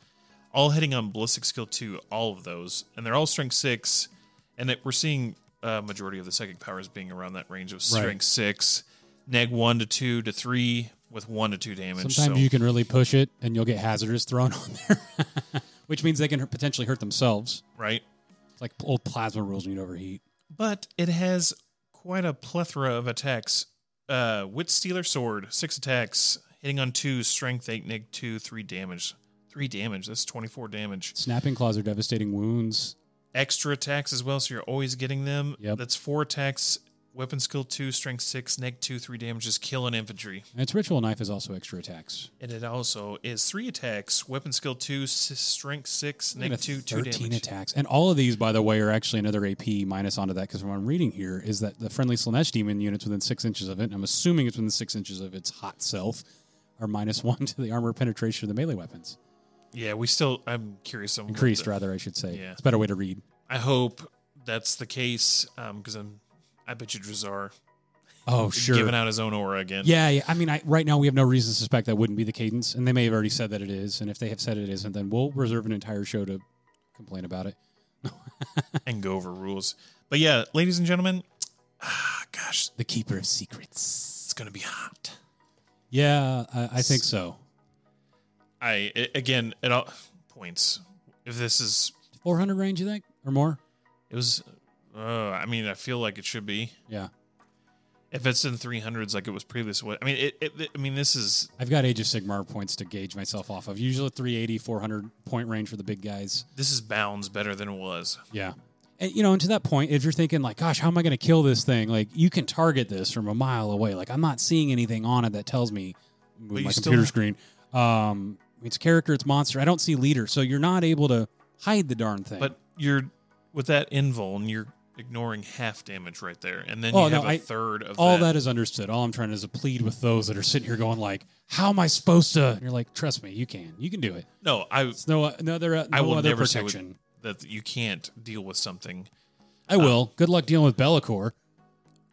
all hitting on ballistic skill two. All of those, and they're all strength six, and it, we're seeing a majority of the psychic powers being around that range of strength six, neg one to two to three with one to two damage. Sometimes so, you can really push it, and you'll get hazardous thrown on there, which means they can potentially hurt themselves. right. It's like old plasma rules when you overheat. but it has quite a plethora of attacks. Uh, Witstealer Sword, six attacks, hitting on two, strength eight, nick two, three damage. Three damage. That's twenty four damage. Snapping claws are devastating wounds. Extra attacks as well, so you're always getting them. Yep. That's four attacks. Weapon skill two, strength six, neg two, three damage. Just killing infantry. And its ritual knife is also extra attacks. And it also is three attacks. Weapon skill two, s- strength six, neg two, two 13 attacks. And all of these, by the way, are actually another AP minus onto that because what I'm reading here is that the friendly Slaanesh demon units within six inches of it, and I'm assuming it's within six inches of its hot self, are minus one to the armor penetration of the melee weapons. Yeah, we still. I'm curious on what Increased, the- rather, I should say. Yeah. It's a better way to read. I hope that's the case um, because I'm. I bet you Drazar Oh, sure. giving out his own aura again. Yeah, yeah. I mean, I, right now we have no reason to suspect that wouldn't be the cadence, and they may have already said that it is. And if they have said it isn't, then we'll reserve an entire show to complain about it. and go over rules. But yeah, ladies and gentlemen, ah, gosh, The Keeper of Secrets. it's gonna be hot. Yeah, I, I think so. I i- again at all points. If this is, 400 range, you think, or more? it was. Uh, I mean, I feel like it should be. Yeah. If it's in 300s like it was previously, I mean, it, it, I mean, this is I've got Age of Sigmar points to gauge myself off of. Usually 380, 400 point range for the big guys. this is bounds better than it was. Yeah. And, you know, and to that point, if you're thinking, like, gosh, how am I going to kill this thing? Like, you can target this from a mile away. Like, I'm not seeing anything on it that tells me, my computer screen. Um, it's character, it's monster. I don't see leader. So you're not able to hide the darn thing. But you're with that invuln, you're ignoring half damage right there, and then Oh, you no, have a I- third of All that. that is understood. All I'm trying to is a plead with those that are sitting here going like, "How am I supposed to?" And you're like, "Trust me, you can. You can do it. No, I It's no no other no I will other never say protection." with- that you can't deal with something. I will. Good luck dealing with Be'lakor.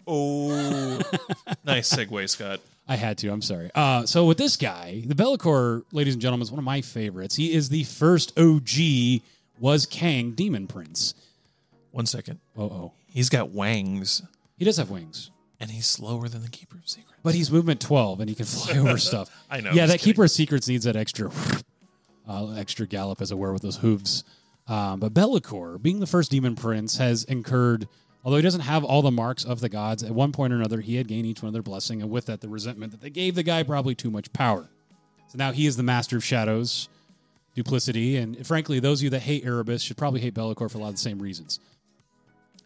Oh, nice segue, Scott. I had to. I'm sorry. Uh, so with this guy, the Be'lakor, ladies and gentlemen, is one of my favorites. He is the first OG was Kang Demon Prince. One second. Oh oh, He's got wangs, he does have wings, and he's slower than the Keeper of Secrets. but he's movement 12 and he can fly over stuff. I know, Yeah, just that kidding. Keeper of Secrets needs that extra, uh, extra gallop as it were with those hooves. Um, but Be'lakor, being the first Demon Prince, has incurred. Although he doesn't have all the marks of the gods, at one point or another, he had gained each one of their blessing, and with that, the resentment that they gave the guy probably too much power. So now he is the master of shadows, duplicity, and frankly, those of you that hate Erebus should probably hate Be'lakor for a lot of the same reasons.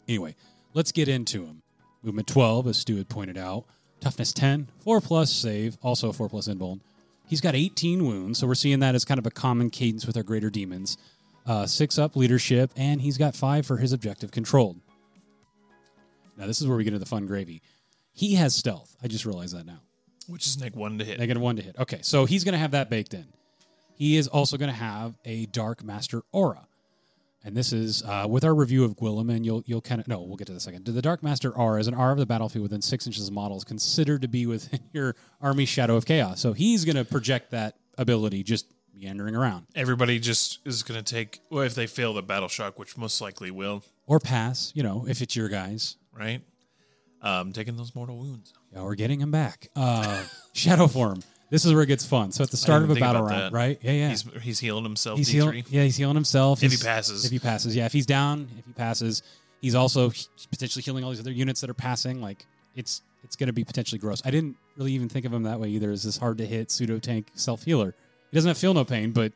Anyway, let's get into him. Movement 12, as Stu had pointed out. Toughness 10, 4 plus save, also 4 plus invuln. He's got 18 wounds, so we're seeing that as kind of a common cadence with our greater demons. Uh, 6 up leadership, and he's got 5 for his objective controlled. Now, this is where we get into the fun gravy. He has stealth. I just realized that now. Which is neg one to hit. Negative one to hit. Okay, so he's going to have that baked in. He is also going to have a Dark Master aura, and this is uh, with our review of Gwillem, and you'll you'll kind of no, we'll get to the second. The Dark Master R is an R of the battlefield within six inches of models considered to be within your army Shadow of Chaos. So he's going to project that ability just meandering around Everybody just is going to take. Well, if they fail the battle shock, which most likely will, or pass. You know, if it's your guys. right? Um, taking those mortal wounds. Yeah, we're getting him back. Uh, shadow form. This is where it gets fun. So at the start of a battle round, right? Yeah, yeah. He's he's healing himself. He's D3. healing. Yeah, he's healing himself. If he passes. If he passes, yeah. If he's down, if he passes, he's also potentially healing all these other units that are passing. Like it's it's going to be potentially gross. I didn't really even think of him that way either. As this hard to hit pseudo tank self healer. He doesn't have feel no pain, but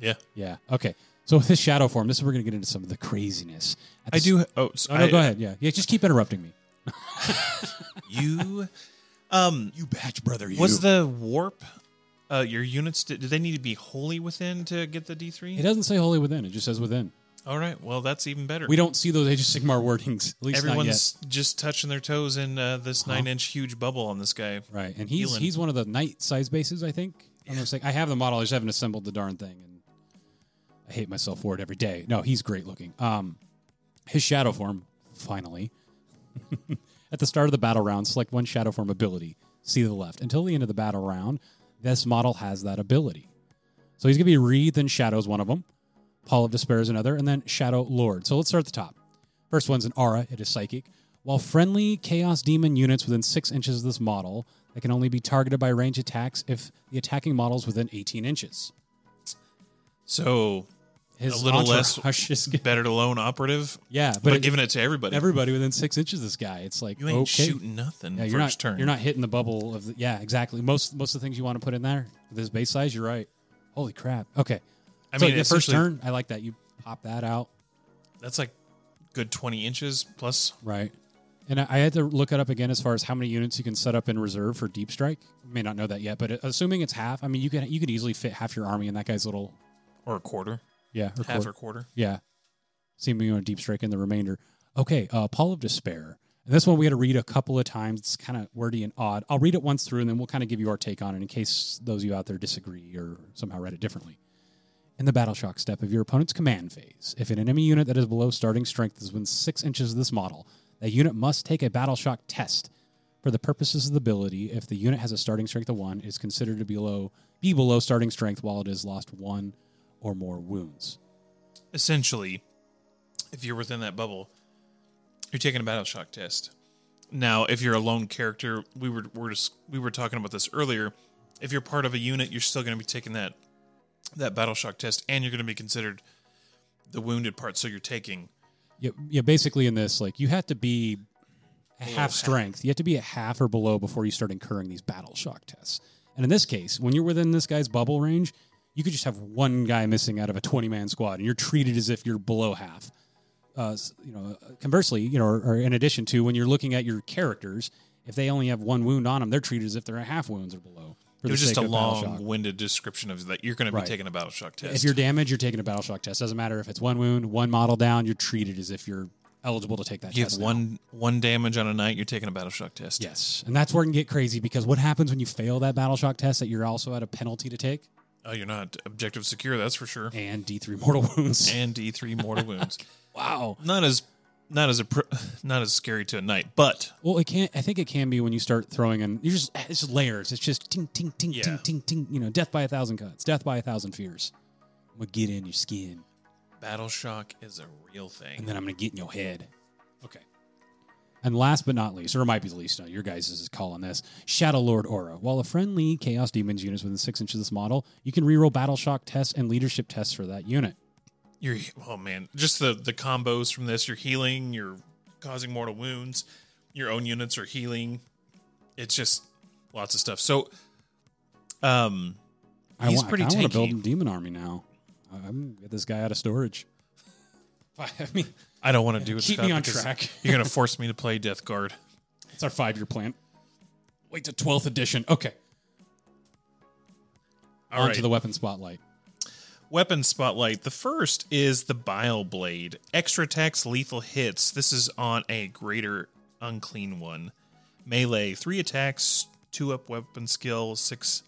Yeah, yeah. Okay. So with his shadow form, this is where we're going to get into some of the craziness. At I do. Oh, Oh, no, I- go ahead. Yeah, yeah. Just keep interrupting me. You, um, You batch brother. You. was the warp? Uh, your units did, did they need to be holy within to get the D three? It doesn't say holy within. It just says within. All right, well that's even better. We don't see those Age of Sigmar wordings. At least not yet. Everyone's just touching their toes in uh, this nine inch huge bubble on this guy. Right, and he's Healing. he's one of the knight size bases, I think. I'm gonna say I have the model, I just haven't assembled the darn thing, and I hate myself for it every day. No, he's great looking. Um, his shadow form, finally, at the start of the battle round, select one shadow form ability. See to the left until the end of the battle round. This model has that ability, so he's gonna be wreathed in shadows, one of them. Pall of Despair is another, and then Shadow Lord. So let's start at the top. First one's an aura. It is psychic. While friendly Chaos Demon units within six inches of this model, that can only be targeted by range attacks if the attacking model is within 18 inches. So His a little less is better to lone operative, yeah, but, but, it- giving it to everybody. everybody within six inches of this guy, it's like you ain't okay. shooting nothing Yeah, you're not. turn. You're not hitting the bubble of the. Yeah, exactly. Most most of the things you want to put in there with his base size, you're right. Holy crap. Okay. I so mean, the first turn, I like that. You pop that out. That's like good twenty inches plus. Right. And I I had to look it up again as far as how many units you can set up in reserve for deep strike. You may not know that yet, but uh, assuming it's half, I mean, you can you could easily fit half your army in that guy's little Or a quarter, yeah or half quarter. or quarter. yeah. Seeming you want to deep strike in the remainder. Okay, uh, Pall of Despair. And this one we had to read a couple of times. It's kind of wordy and odd. I'll read it once through, and then we'll kind of give you our take on it in case those of you out there disagree or somehow read it differently. In the battle shock step of your opponent's command phase, if an enemy unit that is below starting strength is within six inches of this model, that unit must take a battle shock test. For the purposes of the ability, if the unit has a starting strength of one, it is considered to be below be below starting strength while it has lost one or more wounds. Essentially, if you're within that bubble, you're taking a battle shock test. Now, if you're a lone character, we were we're just we were talking about this earlier. If you're part of a unit, you're still going to be taking that that battle shock test, and you're going to be considered the wounded part. So you're taking Yeah, yeah. Basically, in this, like you have to be half half. strength. You have to be a half or below before you start incurring these battle shock tests. And in this case, when you're within this guy's bubble range, you could just have one guy missing out of a 20 man squad, and you're treated as if you're below half. Uh, you know, conversely, you know, or, or in addition to when you're looking at your characters, if they only have one wound on them, they're treated as if they're at half wounds or below. It was just a of Battle Shock. long-winded description of that. You're going to be Right. taking a battle shock test. If you're damaged, you're taking a battle shock test. Doesn't matter if it's one wound, one model down. You're treated as if you're eligible to take that you test. have now. one one damage on a knight, you're taking a battle shock test. Yes, and that's where it can get crazy because what happens when you fail that battle shock test that you're also at a penalty to take Oh, you're not objective secure, that's for sure. and D3 mortal wounds. And D3 mortal wounds. wow. Not as not as a pr- not as scary to a knight, but Well, it can't. I think it can be when you start throwing in. You're just it's just layers. It's just ting ting ting ting ting ting. You know, death by a thousand cuts, death by a thousand fears. I'm gonna get in your skin, battle shock is a real thing. and then I'm gonna get in your head. Okay. And last but not least, or it might be the least, no, your guys' is call on this Shadow Lord Aura. While a friendly Chaos Demons unit is within six inches of this model, you can reroll battle shock tests and leadership tests for that unit. You're oh man, just the the combos from this. You're healing. You're causing mortal wounds. Your own units are healing. It's just lots of stuff. So, um, I He's want, pretty I want to build a demon army now. I'm gonna get this guy out of storage. I mean, I don't want to do it. Keep me on track. you're gonna force me to play Death Guard. it's our five year plan. Wait to twelfth edition. Okay, All on right. to the weapon spotlight. Weapon spotlight. The first is the Bile Blade. Extra attacks, lethal hits. This is on a greater unclean one. Melee, three attacks, two up weapon skill, six,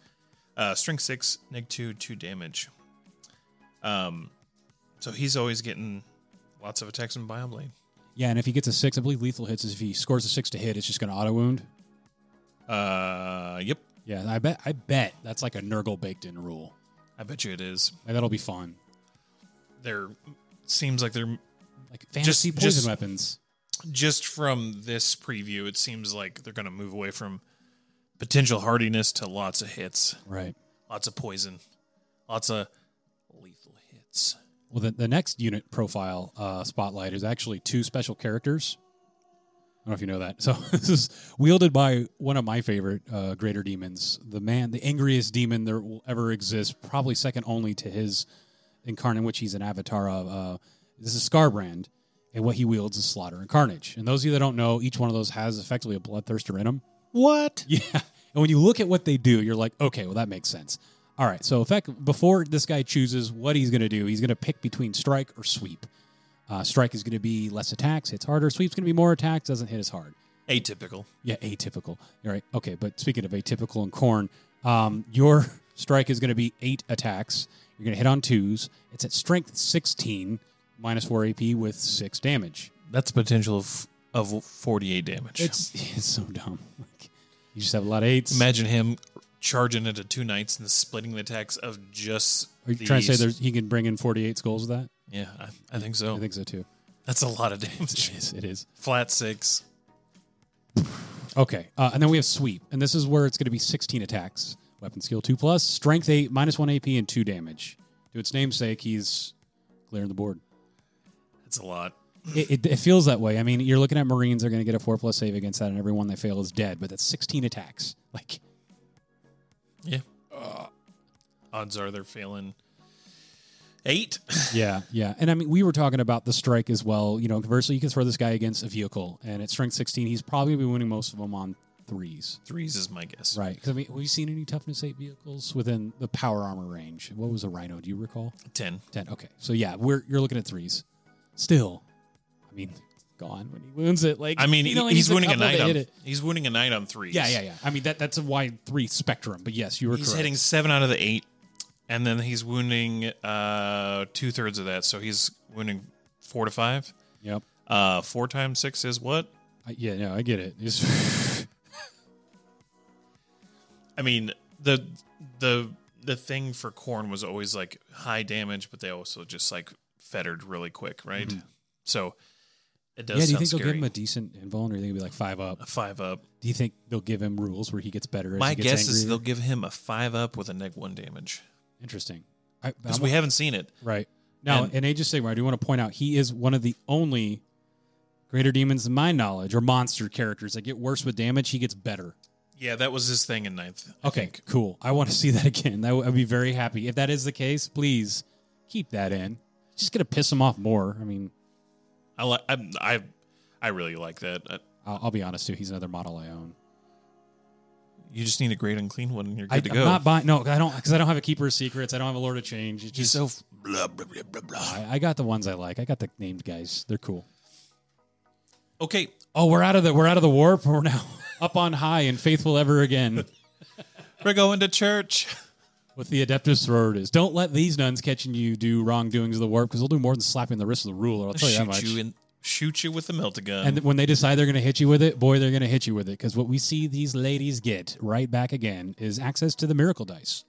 uh, strength six, neg two, two damage. Um, so he's always getting lots of attacks in Bile Blade. Yeah, and if he gets a six, I believe lethal hits is if he scores a six to hit, it's just going to auto wound. Uh, yep. Yeah, I bet. I bet that's like a Nurgle baked in rule. I bet you it is. Like, that'll be fun. There seems like they're Like fantasy poison just- weapons. just from this preview, it seems like they're going to move away from potential hardiness to lots of hits, Right. lots of poison, lots of lethal hits. Well, the, the next unit profile uh, spotlight is actually two special characters. I don't know if you know that. So this is wielded by one of my favorite uh, greater demons, the man, the angriest demon there will ever exist, probably second only to his incarnate, which he's an avatar of. Uh, this is Skarbrand, and what he wields is slaughter and carnage. And those of you that don't know, each one of those has effectively a bloodthirster in them. What? Yeah. And when you look at what they do, you're like, okay, well, that makes sense. All right. So, effect, before this guy chooses what he's going to do, he's going to pick between strike or sweep. Uh, strike is going to be less attacks, hits harder. Sweep's going to be more attacks, doesn't hit as hard. Atypical. Yeah, atypical. All right. Okay. But speaking of atypical and Khorne, um, your strike is going to be eight attacks. You're going to hit on twos. It's at strength 16, minus four AP with six damage. That's potential of, of 48 damage. It's it's so dumb. Like, you just have a lot of eights. Imagine him charging into two knights and splitting the attacks of just. Are you trying to say these. there's, he can bring in 48 skulls with that? Yeah, I, I think so. I think so too. That's a lot of damage. It is. It is. Flat six. Okay. Uh, and then we have sweep. And this is where it's going to be 16 attacks. Weapon skill 2 plus, strength 8, minus 1 AP, and 2 damage. To its namesake, he's clearing the board. That's a lot. It, it, it feels that way. I mean, you're looking at Marines, they're going to get a 4 plus save against that, and every one they fail is dead. But that's 16 attacks. Like, Yeah. Uh, odds are they're failing eight. yeah, yeah. And I mean, we were talking about the strike as well. You know, conversely, you can throw this guy against a vehicle, and at strength 16, he's probably going to be winning most of them on threes. Threes is my guess. Right. Because I mean, have you seen any toughness eight vehicles within the power armor range? What was a Rhino? Do you recall? Ten. Ten. Okay. So yeah, we're you're looking at threes. Still, I mean, gone when he wounds it. Like I mean, he only he's needs a winning a knight on. it. He's winning a knight on threes. Yeah, yeah, yeah. I mean that that's a wide three spectrum. But yes, you were He's correct. hitting seven out of the eight, and then he's wounding uh, two thirds of that. So he's wounding four to five. Yep. Uh, four times six is what? I, yeah. No, I get it. I mean the the the thing for Khorne was always like high damage, but they also just like fettered really quick, right? So it does. Yeah. Do you think they'll give him a decent invuln, or do you think it'll be like five up? a five up? Do you think they'll give him rules where he gets better? As My he gets guess is they'll give him a five up with a neg one damage interesting. Because we haven't seen it. Right. Now, And- in Age of Sigmar, I do want to point out he is one of the only greater demons, in my knowledge, or monster characters that get worse with damage. He gets better. Yeah, that was his thing in ninth. I Okay, think. cool. I want to see that again. That would- I'd be very happy. If that is the case, please keep that in. Just gonna piss him off more. I mean, I like. I, I I really like that. Uh, I'll, I'll be honest too. He's another model I own. You just need a Great Unclean One, and you're good I'm to go. not buying. No, I don't because I don't have a keeper of secrets. I don't have a lord of change. It's Just so blah blah blah blah blah. I, I got the ones I like. I got the named guys. They're cool. Okay, Oh, we're out of the we're out of the warp. We're now up on high and faithful ever again we're going to church. with the Adeptus Sororitas. Don't let these nuns catching you do wrongdoings of the warp because they'll do more than slapping the wrist of the ruler. I'll tell you that Shoot much. you in, shoot you with the melt gun. And when they decide they're going to hit you with it, boy, they're going to hit you with it. Because what we see these ladies get right back again is access to the miracle dice.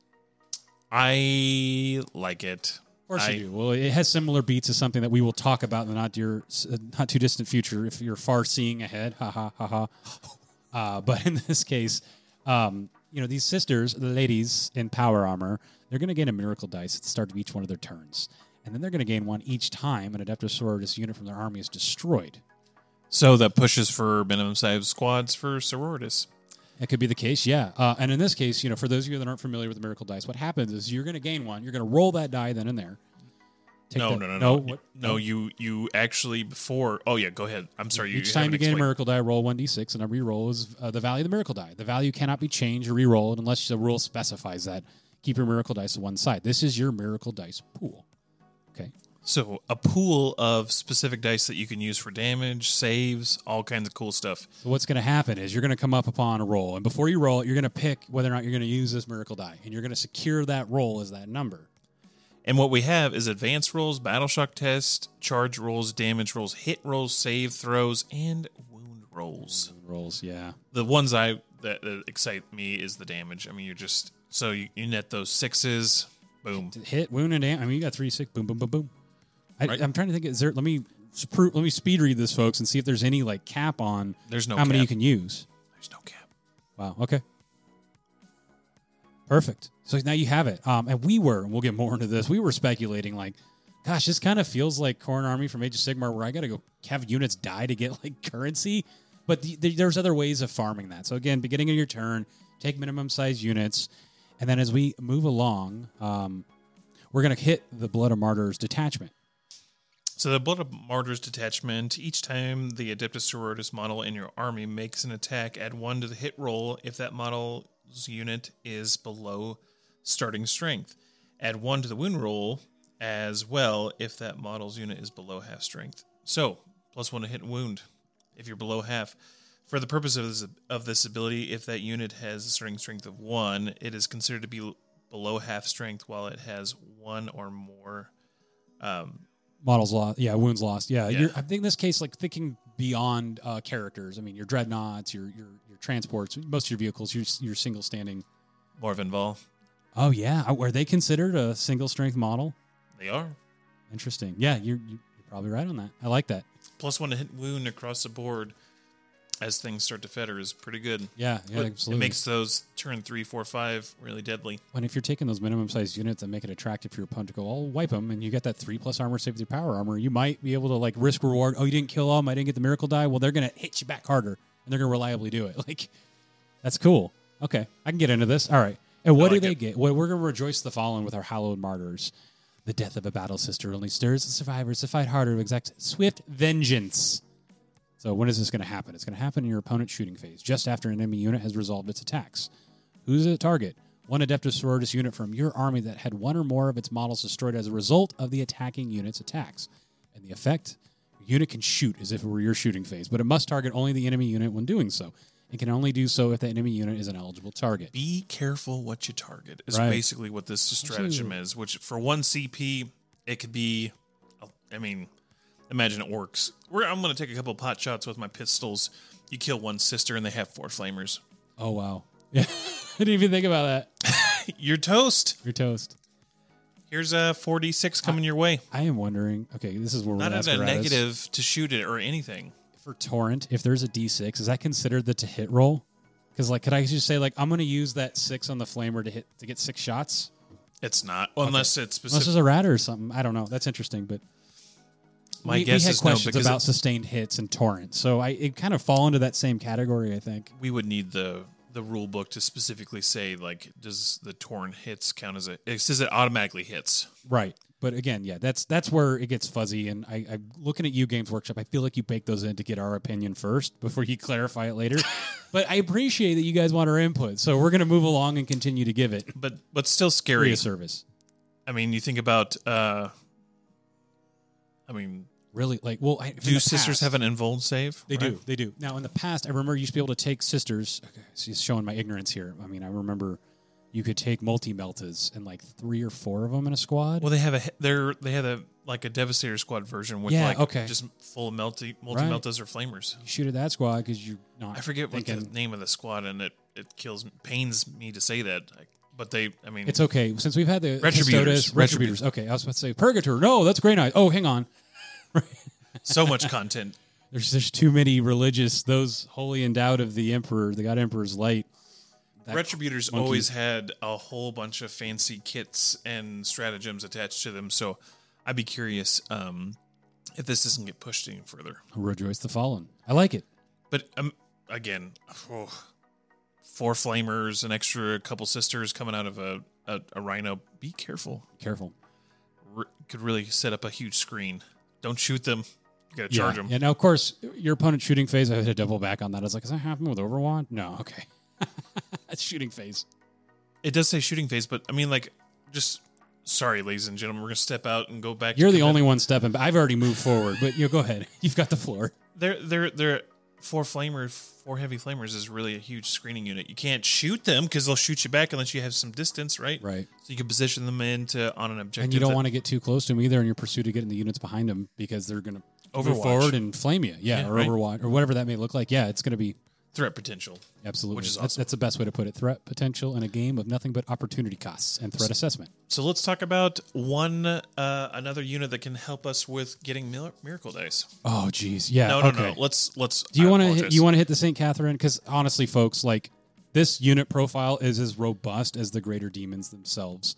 I like it. Of course I, you do. Well, it has similar beats as something that we will talk about in the not dear, uh, not too distant future. If you're far seeing ahead, ha ha ha ha. Uh, but in this case, um, you know these sisters, the ladies in power armor, they're going to gain a miracle dice at the start of each one of their turns, and then they're going to gain one each time an Adeptus Sororitas unit from their army is destroyed. So that pushes for minimum size squads for sororitas. That could be the case, yeah. Uh, and in this case, you know, for those of you that aren't familiar with the miracle dice, what happens is you're going to gain one. You're going to roll that die then and there. No, that- no, no, no, what- no. You you actually before. Oh yeah, go ahead. I'm sorry. You Each time you gain a miracle die, roll one d6. and number you roll is uh, the value of the miracle die. The value cannot be changed or re-rolled unless the rule specifies that. Keep your miracle dice to one side. This is your miracle dice pool. Okay. So a pool of specific dice that you can use for damage, saves, all kinds of cool stuff. So what's going to happen is you're going to come up upon a roll, and before you roll you're going to pick whether or not you're going to use this miracle die, and you're going to secure that roll as that number. And what we have is advanced rolls, battle shock test, charge rolls, damage rolls, hit rolls, save throws, and wound rolls. Rolls, yeah. The ones I that, that excite me is the damage. I mean, you're just so you, you net those sixes, boom. hit, wound, and damage. I mean, you got three, six, boom, boom, boom, boom. I, Right. I'm trying to think. Is there? Let me let me speed read this, folks, and see if there's any like cap on There's no how many you can use. There's no cap. Wow. Okay. Perfect. So now you have it. Um, and we were, and we'll get more into this. We were speculating, like, gosh, this kind of feels like Khorne Army from Age of Sigmar, where I got to go have units die to get like currency. But the, the, there's other ways of farming that. So again, beginning of your turn, take minimum size units, and then as we move along, um, we're to hit the Blood of Martyrs detachment. So the Blood of Martyrs detachment, each time the Adeptus Sororitas model in your army makes an attack, add one to the hit roll if that model's unit is below starting strength. Add one to the wound roll as well if that model's unit is below half strength. So, plus one to hit and wound if you're below half. For the purpose of this, of this ability, if that unit has a starting strength of one, it is considered to be below half strength while it has one or more um, Models lost, yeah. Wounds lost, yeah. Yeah. You're, I think in this case, like thinking beyond uh, characters. I mean, your dreadnoughts, your your your transports, most of your vehicles, your your single standing. Morvenn Vahl. Oh yeah, uh, are they considered a single strength model? They are. Interesting. Yeah, you're you're probably right on that. I like that. Plus one to hit wound across the board as things start to fetter is pretty good. Yeah, yeah, But absolutely. It makes those turn three, four, five really deadly. and if you're taking those minimum size units and make it attractive for your opponent to go, I'll wipe them, and you get that three plus armor save with your power armor, you might be able to like risk reward. Oh, you didn't kill them. I didn't get the miracle die. Well, they're gonna hit you back harder, and they're gonna reliably do it. Like that's cool. Okay, I can get into this. All right. And what like do they it. get? Well, we're gonna rejoice the fallen with our hallowed martyrs. The death of a battle sister only stirs the survivors to fight harder to exact swift vengeance. So when is this going to happen? It's going to happen in your opponent's shooting phase, just after an enemy unit has resolved its attacks. Who's the target? One Adeptus Sororitas unit from your army that had one or more of its models destroyed as a result of the attacking unit's attacks. And the effect, your unit can shoot as if it were your shooting phase, but it must target only the enemy unit when doing so. It can only do so if the enemy unit is an eligible target. Be careful what you target is Right. basically what this stratagem is. Which for one CP, it could be. I mean, imagine orcs. We're, I'm going to take a couple pot shots with my pistols. You kill one sister, and they have four flamers. Oh, wow. Yeah. I didn't even think about that. You're toast. You're toast. Here's a 46 coming your way. I am wondering. Okay, this is where we're Not at a negative to shoot it or anything. For torrent, if there's a D6, is that considered the to hit roll? Because like, could I just say like I'm going to use that six on the flamer to hit to get six shots? It's not unless it's Unless specific. there's a rat or something. I don't know. That's interesting, but My we, guess we had is no questions because about it- sustained hits and torrent, so I it kind of fall into that same category. I think. we would need the the rule book to specifically say like does the torrent hits count as a it says it automatically hits Right. But again, yeah, that's that's where it gets fuzzy. And I, I looking at you, Games Workshop, I feel like you bake those in to get our opinion first before you clarify it later. but I appreciate that you guys want our input, so we're going to move along and continue to give it But but still free scary. of service. I mean, you think about. uh I mean, Really, like, well, I, do sisters have an invuln save? They do. They do. Now, in the past, I remember you used to be able to take sisters. Okay, so he's showing my ignorance here. I mean, I remember you could take multi meltas and like three or four of them in a squad. Well, they have a they're they have a like a Devastator squad version with Yeah, like okay. just full of multi multi Right. meltas or flamers. you shoot at that squad because you're not. I forget what the name of the squad, and it it kills pains me to say that. Like, but they, I mean, It's okay since we've had the Retributors. Custodes- Retributors. Okay, I was about to say Purgator. No, that's Grey Knight. Oh, hang on. so much content. There's there's too many religious. Those holy endowed of the emperor, the god emperor's light. Retributors monkey. always had a whole bunch of fancy kits and stratagems attached to them. So I'd be curious um, if this doesn't get pushed any further. rejoice the fallen. I like it. But um, again, oh, four flamers, an extra couple sisters coming out of a, a, a rhino. Be careful. Careful. R- could really set up a huge screen. Don't shoot them. You gotta charge yeah. them. Yeah. Now, of course, your opponent shooting phase. I had to double back on that. I was like, "Does that happen with Overwatch?" No. Okay. That's shooting phase. It does say shooting phase, but I mean, like, just sorry, ladies and gentlemen, we're gonna step out and go back. You're the only one stepping. I've already moved forward, but you go ahead. You've got the floor. They're they're they're four flamers, four heavy flamers is really a huge screening unit. You can't shoot them because they'll shoot you back unless you have some distance, right? Right. So you can position them into on an objective. And you don't want to get too close to them either in your pursuit of getting the units behind them because they're going to move Overwatch. forward and flame you. Yeah, Yeah, or right. Overwatch or whatever that may look like. Yeah, it's going to be threat potential. absolutely. Which is that's, awesome. that's the best way to put it. Threat potential in a game of nothing but opportunity costs and threat assessment. So let's talk about one uh, another unit that can help us with getting mil- miracle dice. Oh, geez. Yeah. No, no, okay. no. Let's let's. Do you want to you want to hit the St. Katherine? Because honestly, folks, like this unit profile is as robust as the greater demons themselves.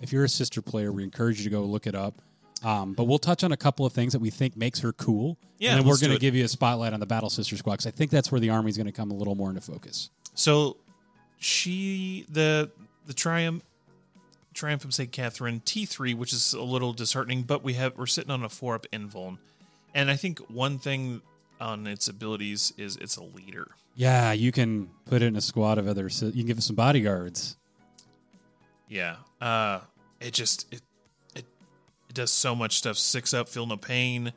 If you're a sister player, we encourage you to go look it up. Um, but we'll touch on a couple of things that we think makes her cool. Yeah, and then we're going to give you a spotlight on the Battle Sister Squad because I think that's where the army's going to come a little more into focus. So she the the triumph triumph of St. Katherine T three, which is a little disheartening, but we have we're sitting on a four up invuln, and I think one thing on its abilities is it's a leader. Yeah, you can put it in a squad of other. si- You can give it some bodyguards. Yeah, uh, it just it it does so much stuff. Six up, feel no pain.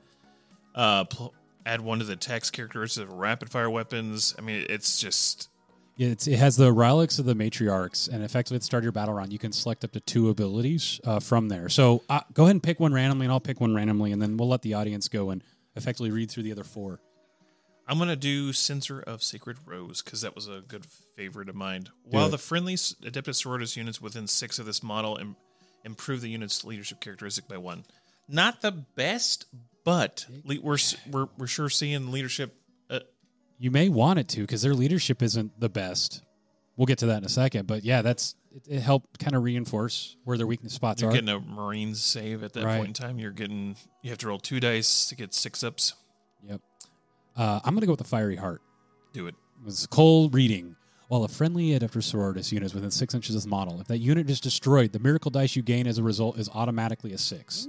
Uh, pl- add one to the text characteristics of rapid fire weapons. I mean, it's just Yeah, it's, it has the relics of the matriarchs, and effectively at the start of your battle round, you can select up to two abilities uh, from there. So uh, go ahead and pick one randomly, and I'll pick one randomly, and then we'll let the audience go and effectively read through the other four. I'm gonna do Censer of Sacred Rose because that was a good favorite of mine. While it. the friendly Adeptus Sororitas units within six of this model improve the unit's leadership characteristic by one. Not the best, but le- we're we're we're sure seeing leadership. Uh, You may want it to because their leadership isn't the best. We'll get to that in a second, but yeah, that's it, it helped kind of reinforce where their weakness spots you're are. getting a Marines save at that Right. point in time. You're getting you have to roll two dice to get six ups. Yep. Uh, I'm going to go with the fiery heart. Do it. It was Cole reading. While a friendly Adeptus Sororitas unit is within six inches of the model, if that unit is destroyed, the miracle dice you gain as a result is automatically a six.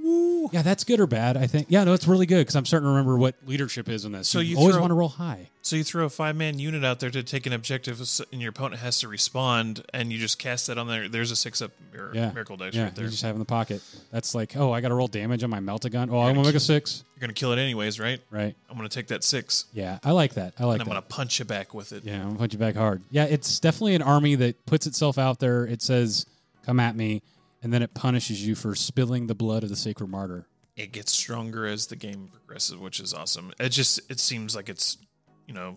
Yeah, that's good or bad, I think. Yeah, no, it's really good because I'm starting to remember what leadership is in this. So you always throw- want to roll high. So you throw a five man unit out there to take an objective, and your opponent has to respond, and you just cast that on there. There's a six up mir- Yeah. miracle dice yeah, right there. you just have in the pocket. That's like, oh, I got to roll damage on my melta gun. Oh, I'm to make a six. You're gonna kill it anyways, right? Right. I'm gonna take that six, Yeah, I like that. I like that. and I'm that. gonna punch you back with it. Yeah, I'm gonna punch you back hard. Yeah, it's definitely an army that puts itself out there. It says, "Come at me," and then it punishes you for spilling the blood of the sacred martyr. It gets stronger as the game progresses, which is awesome. It just it seems like it's you know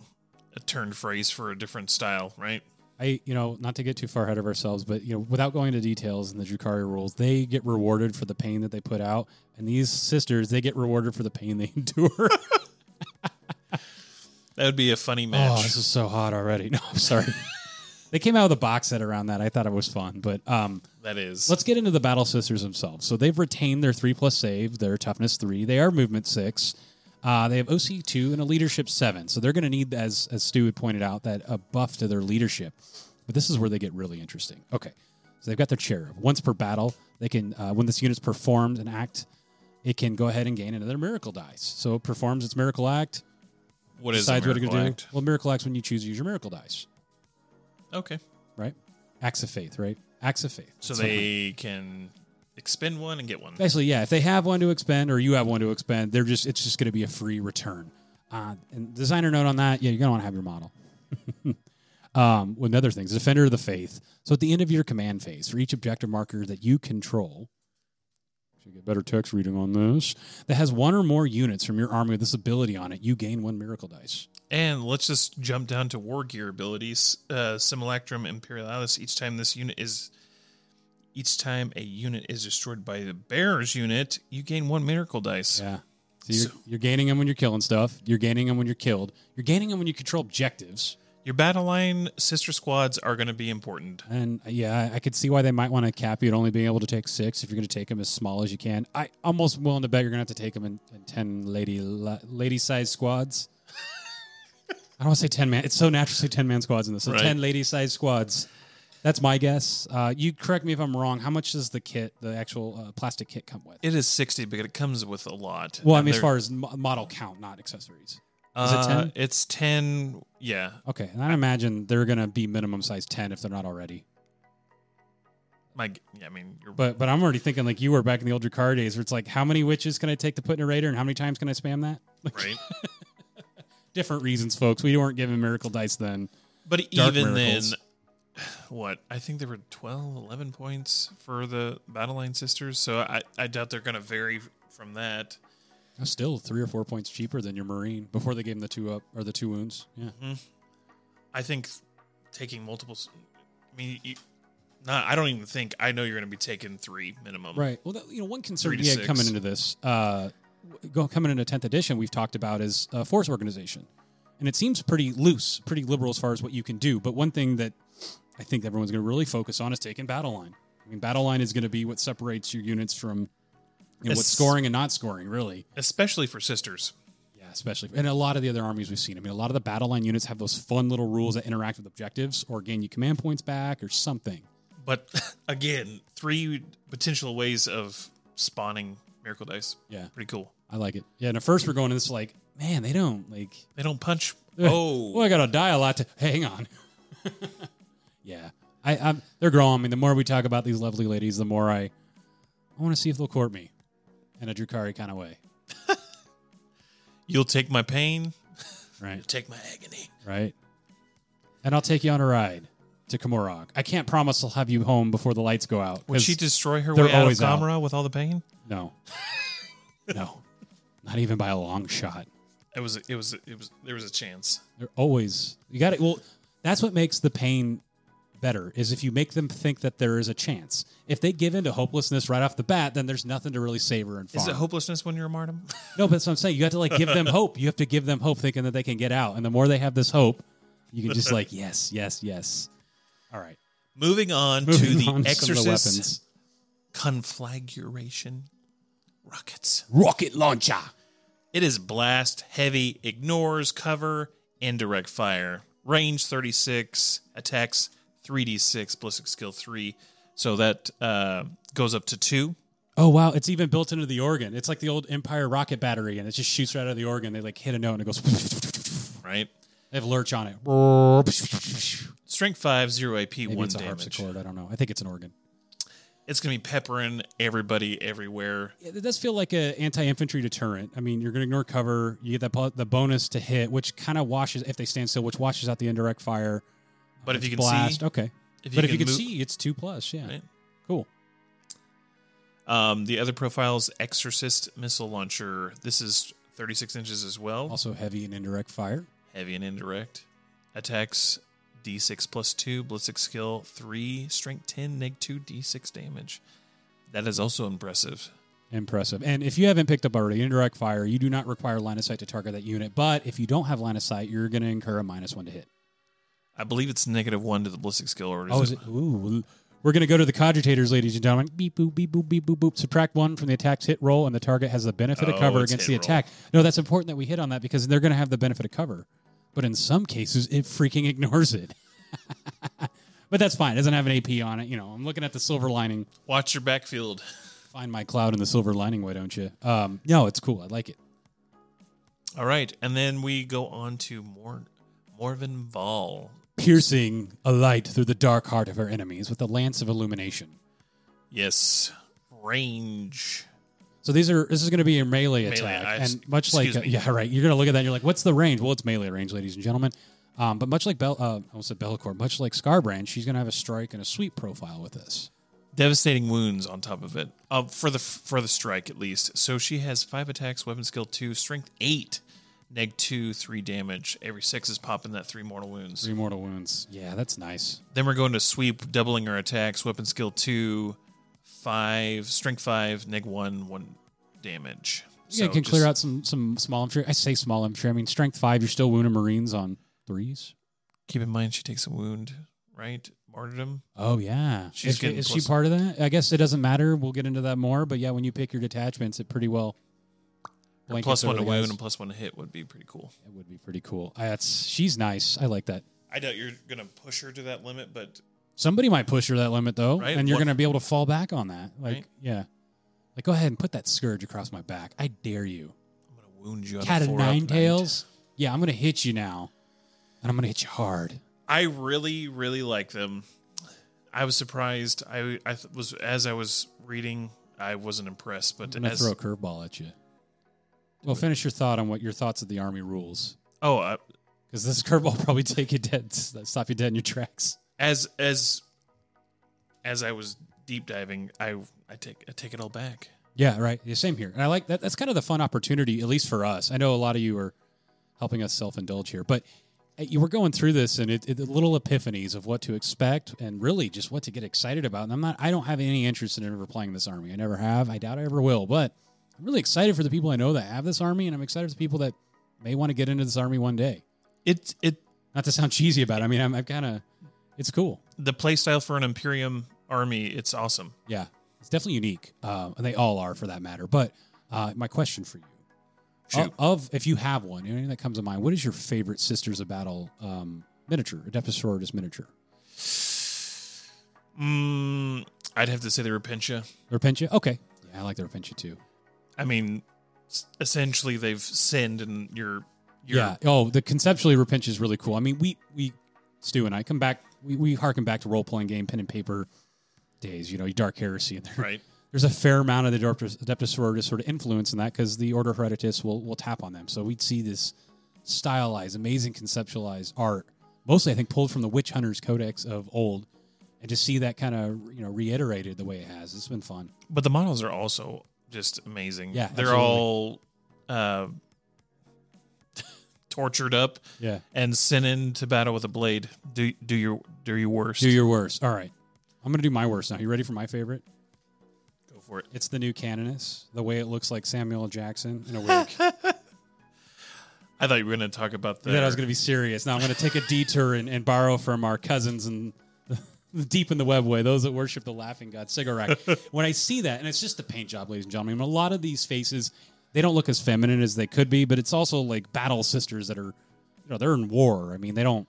a turned phrase for a different style, right? I, you know, not to get too far ahead of ourselves, but you know, without going into details in the Drukhari rules, they get rewarded for the pain that they put out, and these sisters they get rewarded for the pain they endure. That would be a funny oh, match. this is so hot already. No, I'm sorry. they came out with a box set around that. I thought it was fun, but um, that is. Let's get into the Battle Sisters themselves. So they've retained their three plus save, their toughness three. They are movement six. Uh, they have OC two and a leadership seven. So they're going to need, as as Stu had pointed out, that a buff to their leadership. But this is where they get really interesting. Okay, So they've got their cherub. Once per battle, they can uh, when this unit's performed an act, it can go ahead and gain another miracle dice. So it performs its miracle act. What is decides what it miracle can act? do. Well, miracle act's when you choose to use your miracle dice, Okay, right? Acts of faith, right? Acts of faith. so That's they can expend one and get one. Basically, yeah. If they have one to expend or you have one to expend, they're just it's just going to be a free return. Uh, and designer note on that, yeah, you're going to want to have your model. um, with other things, defender of the faith. So at the end of your command phase, for each objective marker that you control, should get better text reading on this. That has one or more units from your army with this ability on it, you gain one miracle dice. And let's just jump down to war gear abilities. Uh, Simulacrum Imperialis. Each time this unit is, each time a unit is destroyed by the bear's unit, you gain one miracle dice. Yeah. So you're, So- you're gaining them when you're killing stuff. You're gaining them when you're killed. You're gaining them when you control objectives. Your battle line sister squads are going to be important. And uh, yeah, I- could see why they might want to cap you at only being able to take six if you're going to take them as small as you can. I almost willing to bet you're going to have to take them in, in ten lady lady size squads. I don't want to say ten man. It's so natural to say ten man squads in this. So Right. ten lady size squads. That's my guess. Uh, you correct me if I'm wrong. How much does the kit, the actual uh, plastic kit, come with? It is sixty, but it comes with a lot. well, I mean, as far as mo- model count, not accessories. is it uh, 10? It's ten. Yeah, Okay, and I imagine they're going to be minimum size ten if they're not already. my. Yeah, I mean, you're But but I'm already thinking like you were back in the old Drukhari days, where it's like, how many Wyches can I take to put in a raider, and how many times can I spam that? Like, right. different reasons, folks. We weren't given miracle dice then. But Dark even miracles. then, what? I think there were 12, 11 points for the Battle Line Sisters. So I, I doubt they're going to vary from that. That's still three or four points cheaper than your marine before they gave him the two up or the two wounds. Yeah, I think taking multiple. I mean, you, not. I don't even think. I know you're going to be taking three minimum. right. Well, that, you know, one concern Three to we had six. coming into this, uh, go coming into tenth edition, we've talked about is uh, force organization, and it seems pretty loose, pretty liberal as far as what you can do. But one thing that I think everyone's going to really focus on is taking battle line. I mean, battle line is going to be what separates your units from you know, what's scoring and not scoring, really. Especially for sisters. Yeah, especially and a lot of the other armies we've seen. I mean, a lot of the battle line units have those fun little rules that interact with objectives or gain you command points back or something. But again, three potential ways of spawning miracle dice. Yeah, Pretty cool. I like it. Yeah, and at first we're going to this like, man, they don't like. They don't punch. Oh, well, I gotta die a lot to hey, hang on. yeah, I, I'm. They're growing. I mean, the more we talk about these lovely ladies, the more I, I want to see if they'll court me, in a Drukhari kind of way, you'll take my pain. right? Take my agony. Right. And I'll take you on a ride to Commorragh. I can't promise I'll have you home before the lights go out. Would she destroy her way out of always out. With all the pain? No. no. Not even by a long shot. It was. It was. It was. There was a chance. They're always you got it. Well, that's what makes the pain better is if you make them think that there is a chance. If they give in to hopelessness right off the bat, then there's nothing to really savor and farm. Is it hopelessness when you're a martyr? no, but that's what I'm saying. You have to like give them hope. You have to give them hope, thinking that they can get out. And the more they have this hope, you can just like yes, yes, yes. All right. Moving on Moving to the on of the weapons. conflagration rockets. Rocket launcher. It is blast, heavy, ignores, cover, indirect fire. Range 36, attacks 3d6, ballistic skill 3. So that uh, goes up to 2. Oh wow, it's even built into the organ. It's like the old Empire rocket battery, and it just shoots right out of the organ. They like hit a note and it goes. right? They have lurch on it. Strength 5, 0 AP, Maybe 1 it's a damage. harpsichord. I don't know. I think it's an organ. It's going to be peppering everybody everywhere. It does feel like an anti-infantry deterrent. I mean, you're going to ignore cover. You get that the bonus to hit, which kind of washes if they stand still, which washes out the indirect fire. But if you can blast, see, okay. if but if you can move- see, it's two plus. Yeah, Right. cool. Um, the other profiles, Exorcist missile launcher. This is 36 inches as well. Also heavy and indirect fire. Heavy and indirect. Attacks D6 plus 2, ballistic skill 3, strength 10, neg 2, D6 damage. That is also impressive. Impressive. And if you haven't picked up already, indirect fire, you do not require line of sight to target that unit. But if you don't have line of sight, you're going to incur a minus one to hit. I believe it's negative 1 to the ballistic skill. Or Oh, is it? Ooh. We're going to go to the cogitators, ladies and gentlemen. Beep, boop, beep, boop, beep, boop, boop. Subtract one from the attack's hit roll, and the target has the benefit of Oh, cover it's against the hit roll. attack. No, that's important that we hit on that because they're going to have the benefit of cover. But in some cases, it freaking ignores it. but that's fine. It doesn't have an AP on it. You know, I'm looking at the silver lining. Watch your backfield. Find my cloud in the silver lining. Why don't you? Um, no, it's cool. I like it. All right, and then we go on to Mor- Morvenn Vahl. Piercing a light through the dark heart of our enemies with a lance of illumination. Yes, range. So these are this is going to be a melee, Melee, attack, I- and much like excuse me. yeah, right. You're going to look at that. and You're like, what's the range? Well, it's melee range, ladies and gentlemen. Um, but much like Bell, uh, I almost said Be'lakor, much like Skarbrand, she's going to have a strike and a sweep profile with this. Devastating wounds on top of it. Uh, for the for the strike at least. So she has five attacks, weapon skill two, strength eight, neg two, three damage. Every six is popping that three mortal wounds. Three mortal wounds. Yeah, that's nice. Then we're going to sweep, doubling our attacks, weapon skill two, five, strength five, neg one, one damage. Yeah, So can clear out some some small infantry. I say small infantry. I mean strength five. You're still wounding Marines on threes. Keep in mind she takes a wound, right? Martyrdom. Oh yeah, She's is, is she part of that? I guess it doesn't matter. We'll get into that more. But yeah, when you pick your detachments, it pretty well. Blankets Plus one over to the guys. wound and plus one to hit would be pretty cool. It would be pretty cool. Uh, That's she's nice. I like that. I doubt you're gonna push her to that limit, but Somebody might push her that limit though, Right. and you're What- going to be able to fall back on that. Like, Right. yeah, like go ahead and put that scourge across my back. I dare you, I'm gonna wound you. on cat of four up nine tails. Yeah, I'm going to hit you now, and I'm going to hit you hard. I really, really like them. I was surprised. I I th- was as I was reading, I wasn't impressed. But I'm going to as throw a curveball at you. Well, finish your thought on what your thoughts of the army rules, oh, uh, because this curveball will probably take you dead, stop you dead in your tracks. as as as I was deep diving, I I take I take it all back. Yeah, right. Yeah, same here. And I like that. That's kind of the fun opportunity, at least for us. I know a lot of you are helping us self indulge here, but uh, you were going through this and it, it the little epiphanies of what to expect and really just what to get excited about. And I'm not. I don't have any interest in ever playing this army. I never have. I doubt I ever will. But I'm really excited for the people I know that have this army, and I'm excited for the people that may want to get into this army one day. It it Not to sound cheesy about it. I mean, I'm, I'm kind of. It's cool. the playstyle for an Imperium army. It's awesome. Yeah, it's definitely unique, uh, and they all are for that matter. But uh, my question for you, Shoot. of, of if you have one, anything that comes to mind, what is your favorite Sisters of Battle um, miniature, Adeptus Sororitas miniature? Mm, I'd have to say the Repentia. Repentia? Okay, yeah, I like the Repentia too. I mean, essentially they've sinned, and you're, you're yeah. Oh, the conceptually Repentia is really cool. I mean, we we Stu and I come back. We we harken back to role playing game pen and paper days. You know, Dark Heresy, and there, right. there's a fair amount of the Adeptus, Adeptus Sororitas sort of influence in that because the Ordo Hereticus will will tap on them. So we'd see this stylized, amazing conceptualized art, mostly I think pulled from the Witch Hunters Codex of old, and to see that kind of you know reiterated the way it has, it's been fun. But the models are also just amazing. Yeah, they're absolutely. all uh, tortured up Yeah, and sent into battle with a blade. Do do your do your worst. do your worst. All right, I'm gonna do my worst now. You ready for my favorite? Go for it. It's the new Canoness. The way it looks like Samuel Jackson in a wig. I thought you were going to talk about that. I thought I was going to be serious. Now I'm going to take a detour and, and borrow from our cousins and deep in the web way, those that worship the laughing god Cegorach. when I see that, and it's just the paint job, ladies and gentlemen. A lot of these faces, they don't look as feminine as they could be, but it's also like battle sisters that are, you know, they're in war. I mean, they don't.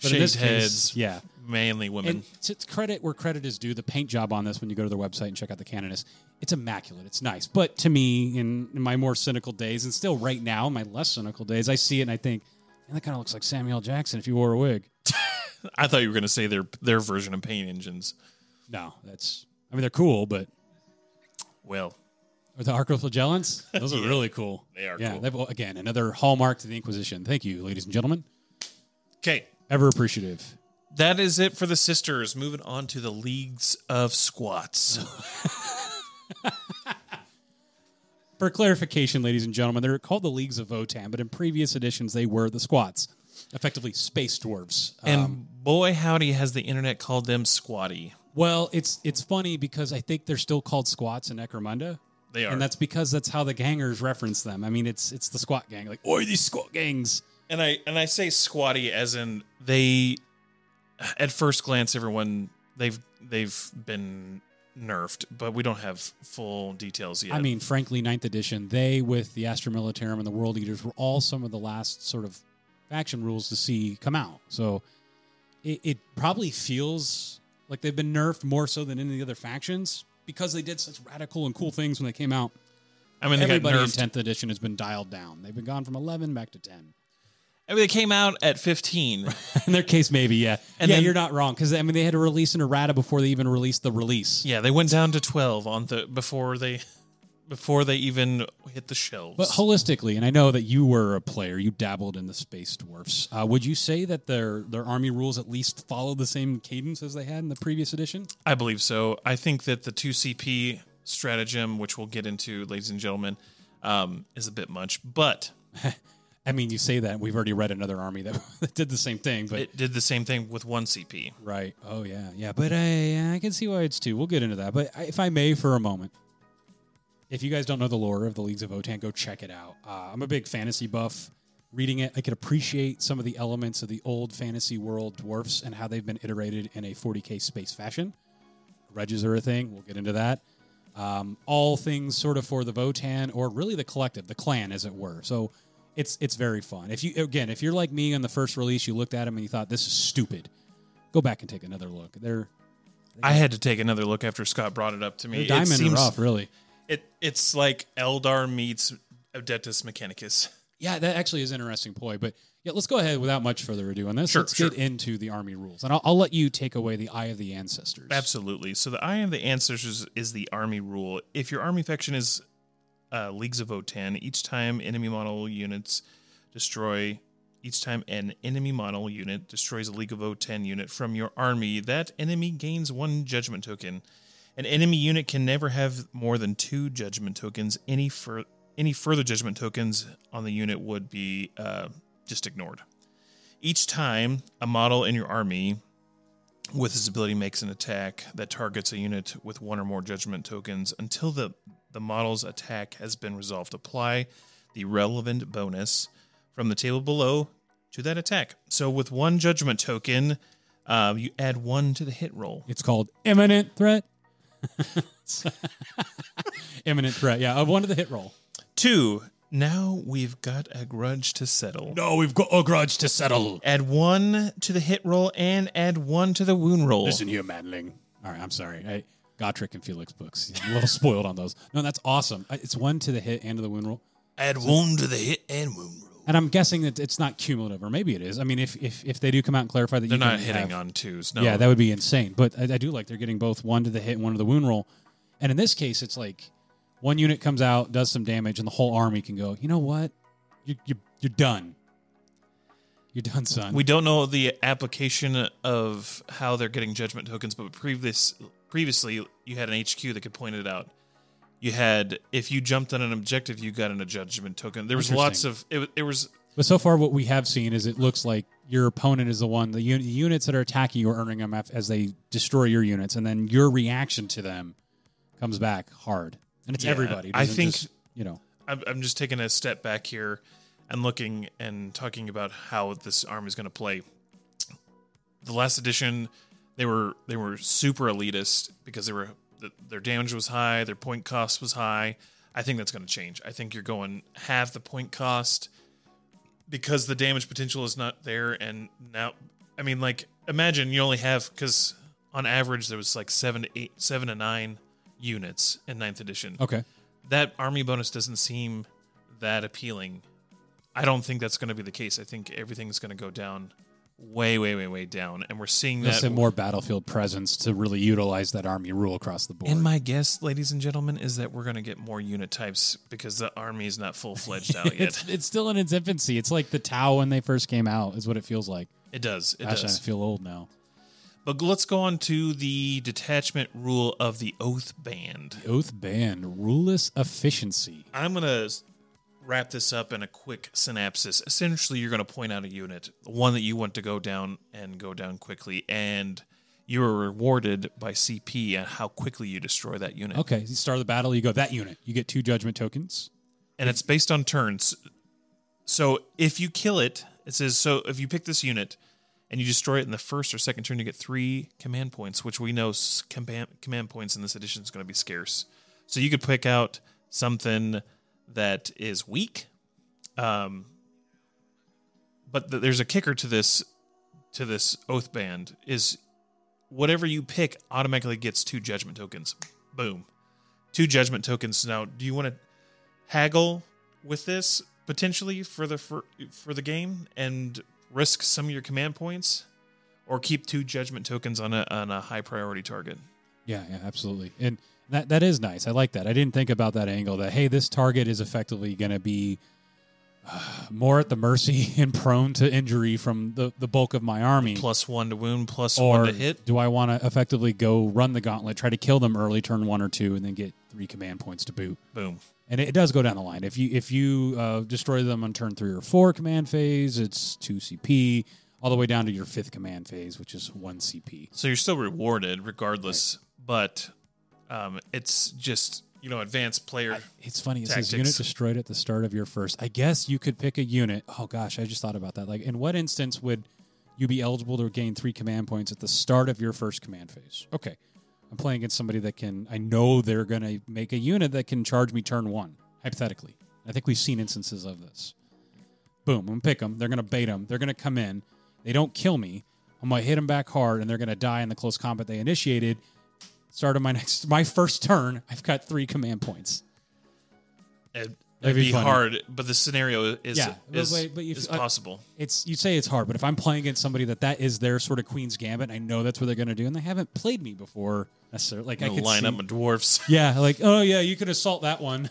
But Shaved case, heads. yeah. mainly women. And to credit where credit is due, the paint job on this, when you go to their website and check out the Canoness, it's immaculate. It's nice. But to me, in, in my more cynical days, and still right now, in my less cynical days, I see it and I think, man, that kind of looks like Samuel Jackson if you wore a wig. I thought you were going to say their their version of Penitent Engines. No, that's. I mean, they're cool, but Well, or the Arcoflagellants, those are Yeah. really cool. They are Yeah, cool. again, another hallmark to the Inquisition. Thank you, ladies and gentlemen. okay. Ever appreciative. That is it for the sisters. Moving on to the leagues of squats. For clarification, ladies and gentlemen, they're called the Leagues of Votann, but in previous editions they were the Squats, effectively space dwarves. and Um, boy, howdy, has the internet called them squatty. well, it's it's funny because I think they're still called Squats in Necromunda, They are. and that's because that's how the gangers reference them. I mean, it's it's the Squat gang, like oi these Squat gangs. and I and I say squatty as in they. At first glance, everyone they've they've been nerfed, but we don't have full details yet. I mean, frankly, ninth edition, they with the Astra Militarum and the World Eaters were all some of the last sort of faction rules to see come out. So it, it probably feels like they've been nerfed more so than any of the other factions because they did such radical and cool things when they came out. I mean, they got Everybody in 10th edition has been dialed down. They've been gone from 11 back to 10. I mean, they came out at 15. In their case, maybe, yeah. And yeah, then- you're not wrong because I mean they had to release an errata before they even released the release. yeah, they went down to 12 on the before they before they even hit the shelves. But holistically, and I know that you were a player, you dabbled in the space dwarfs. Uh, would you say that their their army rules at least follow the same cadence as they had in the previous edition? I believe so. I think that the 2CP stratagem, which we'll get into, ladies and gentlemen, um, is a bit much, but I mean, you say that we've already read another army that, that did the same thing, but it did the same thing with 1 CP. right? Oh yeah, yeah. But I I can see why it's two. We'll get into that. But I- if I may, for a moment, if you guys don't know the lore of the Leagues of Votann, go check it out. Uh, I'm a big fantasy buff. Reading it, I could appreciate some of the elements of the old fantasy world dwarfs and how they've been iterated in a 40k space fashion. Reges are a thing. We'll get into that. Um, all things sort of for the Votann or really the collective, the clan, as it were. So it's it's very fun. If you again, if you're like me on the first release, you looked at them and you thought this is stupid, go back and take another look. They're, I had to take another look after Scott brought it up to me. they're It diamond seems- rough, really. It it's like Eldar meets Adeptus Mechanicus. Yeah, that actually is an interesting point. But yeah, let's go ahead without much further ado on this. Sure, let's sure. get into the army rules, and I'll, I'll let you take away the Eye of the Ancestors. Absolutely. So the Eye of the Ancestors is the army rule. If your army faction is uh, Leagues of Votann, each time enemy model units destroy, each time an enemy model unit destroys a League of Votann unit from your army, that enemy gains one judgment token. An enemy unit can never have more than two judgment tokens. Any fur- any further judgment tokens on the unit would be uh, just ignored. Each time a model in your army with his ability makes an attack that targets a unit with one or more judgment tokens until the, the model's attack has been resolved. Apply the relevant bonus from the table below to that attack. So with one judgment token, uh, you add one to the hit roll. It's called imminent threat. imminent threat. Yeah, of one to the hit roll. Two, now we've got a grudge to settle. No, we've got a grudge to settle. Add one to the hit roll and add one to the wound roll. Listen here, Manling. All right, I'm sorry. I, Gotrek and Felix books. I'm a little spoiled on those. No, that's awesome. I- It's one to the hit and to the wound roll. Add one to the hit and wound roll. And I'm guessing that it's not cumulative, or maybe it is. I mean, if if, if they do come out and clarify that They're not hitting have- on twos. No. Yeah, that would be insane. But I, I do like they're getting both one to the hit and one to the wound roll. And in this case, it's like one unit comes out, does some damage, and the whole army can go. You know what? You you you're done. You're done, son. We don't know the application of how they're getting judgment tokens, but previous previously you had an HQ that could point it out. You had if you jumped on an objective, you got an, a judgment token. There was lots of it. It was but so far, what we have seen is it looks like your opponent is the one. The, the units that are attacking you are earning them as they destroy your units, and then your reaction to them comes back hard. And it's Yeah, everybody. It I doesn't think- just, you know. I'm, I'm just taking a step back here and looking and talking about how this arm is going to play. The last edition, they were they were super elitist because they were th- their damage was high, their point cost was high. I think that's going to change. I think you're going half the point cost because the damage potential is not there, and now I mean like imagine you only have because on average there was like seven to eight, seven to nine units in ninth edition Okay. that army bonus doesn't seem that appealing. I don't think that's going to be the case. I think everything's going to go down way, way, way, way down, and we're seeing Just that. a more battlefield presence to really utilize that army rule across the board. and my guess, ladies and gentlemen, is that we're going to get more unit types because the army is not full fledged out yet. it's, it's still in its infancy. It's like the Tau when they first came out, is what it feels like. It does. It Gosh, does. I feel old now. But let's go on to the detachment rule of the Oath Band. Oath Band, Ruthless Efficiency. I'm going to wrap this up in a quick synopsis. Essentially, you're going to point out a unit, one that you want to go down and go down quickly, and you are rewarded by CP and how quickly you destroy that unit. Okay, you start the battle, you go that unit. You get two judgment tokens. And it's based on turns. So if you kill it, it says so if you pick this unit and you destroy it in the first or second turn, you get three command points, which we know command, command points in this edition is going to be scarce. So you could pick out something that is weak. Um, but th- there's a kicker to this to this oath band is whatever you pick automatically gets two judgment tokens. Boom. Two judgment tokens. Now, do you want to haggle with this potentially for the for, for the game and risk some of your command points or keep two judgment tokens on a on a high priority target? Yeah, yeah, absolutely. And that that is nice. I like that. I didn't think about that angle that hey, this target is effectively going to be uh, more at the mercy and prone to injury from the, the bulk of my army. Plus 1 to wound, plus or 1 to hit. do I want to effectively go run the gauntlet, try to kill them early, turn one or two, and then get three command points to boot? Boom. And it, it does go down the line. If you if you uh, destroy them on turn three or four command phase, it's two CP, all the way down to your fifth command phase, which is one CP. So you're still rewarded regardless, but um, it's just, you know, advanced player. It's funny. It says Tactics. unit destroyed at the start of your first. I guess you could pick a unit. Oh gosh, I just thought about that. Like, in what instance would you be eligible to gain three command points at the start of your first command phase? Okay, I'm playing against somebody that can. I know they're going to make a unit that can charge me turn one. Hypothetically, I think we've seen instances of this. Boom, I'm gonna pick them. They're gonna bait them. They're gonna come in. They don't kill me. I'm gonna hit them back hard, and they're gonna die in the close combat they initiated. Start of my next, my first turn. I've got three command points. It, it'd be be hard, but the scenario is Yeah, is, but you- is I- possible. it's you say it's hard, but if I'm playing against somebody that that is their sort of queen's gambit, I know that's what they're going to do, and they haven't played me before necessarily. Like I could line see, up my dwarfs. yeah, like oh yeah, you can assault that one,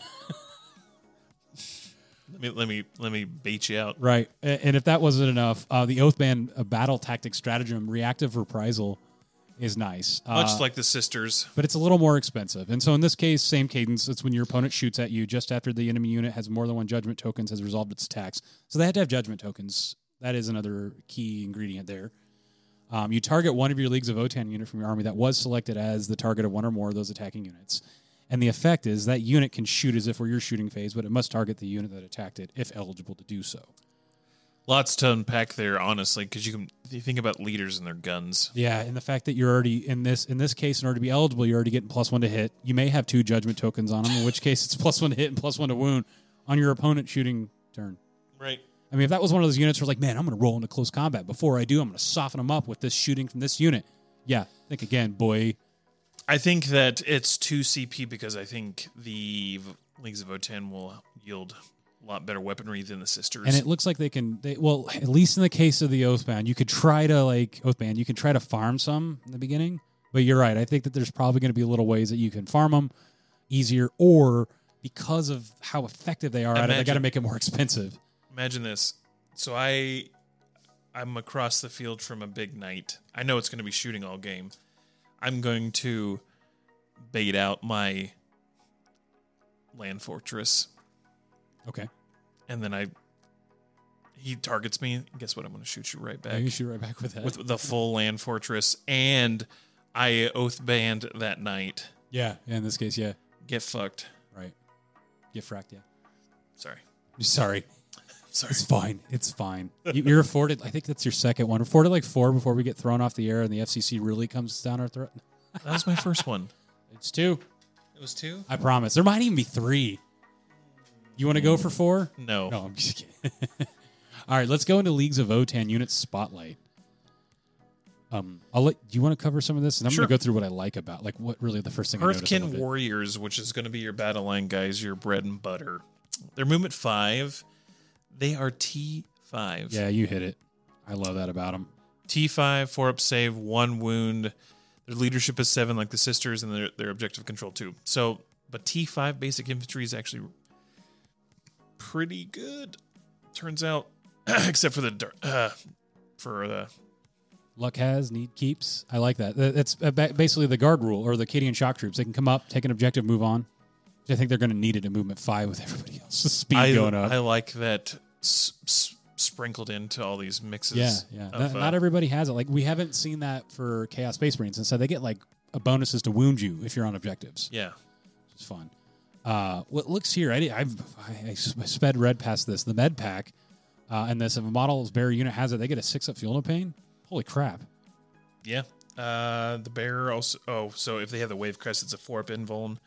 let me let me let me bait you out. right? And if that wasn't enough, uh, the Oathband uh, battle tactic stratagem, reactive reprisal, is nice. Much Uh, like the sisters. but it's a little more expensive. And so in this case, same cadence. It's when your opponent shoots at you just after the enemy unit has more than one judgment tokens has resolved its attacks. So they had to have judgment tokens. That is another key ingredient there. Um, you target one of your Leagues of Votann unit from your army that was selected as the target of one or more of those attacking units. And the effect is that unit can shoot as if we're your shooting phase, but it must target the unit that attacked it if eligible to do so. Lots to unpack there, honestly, because you can you think about leaders and their guns. Yeah, and the fact that you're already in this in this case, in order to be eligible, you're already getting plus one to hit. You may have two judgment tokens on them, in which case it's plus one to hit and plus one to wound on your opponent shooting turn. Right. I mean, if that was one of those units where like, man, I'm going to roll into close combat. Before I do, I'm going to soften them up with this shooting from this unit. Yeah, think again, boy. I think that it's two CP because I think the Leagues of Votann will yield lot better weaponry than the sisters. And it looks like they can. They, well, at least in the case of the Oathband, you could try to like Oathband. You can try to farm some in the beginning, but you're right. I think that there's probably going to be little ways that you can farm them easier, or because of how effective they are at it, they got to make it more expensive. Imagine this. So I I'm across the field from a big knight. I know it's going to be shooting all game. I'm going to bait out my land fortress Okay, and then I he targets me. Guess what? I'm going to shoot you right back you shoot right back with that. with the full land fortress and I oath band that knight. yeah, yeah, in this case, yeah, Get fucked. right. Get fracked, yeah. Sorry. Sorry, Sorry. it's fine. It's fine. You, you're afforded. I think that's your second one. Afforded like four before we get thrown off the air and the FCC really comes down our throat. That was my first one. It's two. It was two? I promise. There might even be three. You want to go for four? No. No, I'm just kidding. All right, let's go into Leagues of Votann Unit Spotlight. Um, I'll let. Do you want to cover some of this? And I'm Sure. going to go through what I like about, like, what really the first thing. I noticed Earthkin about it. Warriors, which is going to be your battle line guys, your bread and butter. Their movement five. They are T five. Yeah, you hit it. I love that about them. T five, four up save, one wound. Their leadership is seven, like the sisters, and their their objective control two. So, but T five basic infantry is actually pretty good. Turns out, except for the uh, for uh, Luck has, need keeps. I like that. That- That's uh, basically the guard rule or the Cadian shock troops. They can come up, take an objective, move on. I think they're going to need it at movement five with everybody else. The speed I going up. I like that s- s- sprinkled into all these mixes. Yeah, yeah. of, not, uh, not everybody has it. Like we haven't seen that for Chaos Space Marines. and so they get like a bonuses to wound you if you're on objectives. yeah. It's fun. Uh, what looks here? I, I've I, I sped red past this. The med pack, uh, and this if a model's bearer unit has it, they get a six up feel no pain. Holy crap! Yeah. Uh, the bearer also. Oh, so if they have the wave crest, it's a four up invuln.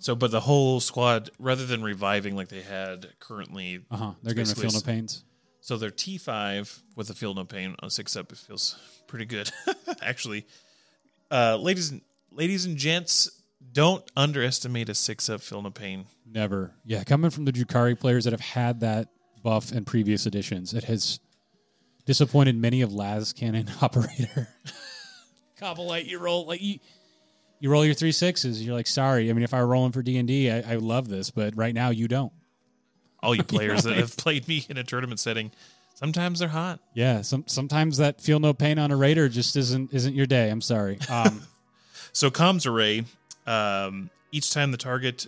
So, but the whole squad, rather than reviving like they had currently, Uh huh. They're getting a basically fuel no pains. So they're T5 with the feel no pain on six up, it feels pretty good, actually. Uh, ladies, and ladies and gents, don't underestimate a six up feel no pain. Never. Yeah, coming from the Drukhari players that have had that buff in previous editions, it has disappointed many of Lascannon operator. Kabalite, you roll like you you roll your three sixes. You're like, sorry. I mean, if I were rolling for D and D, I love this, but right now you don't. All you players that have played me in a tournament setting, sometimes they're hot. Yeah, some sometimes that feel no pain on a raider just isn't isn't your day. I'm sorry. Um, so comms array, um, each time the target,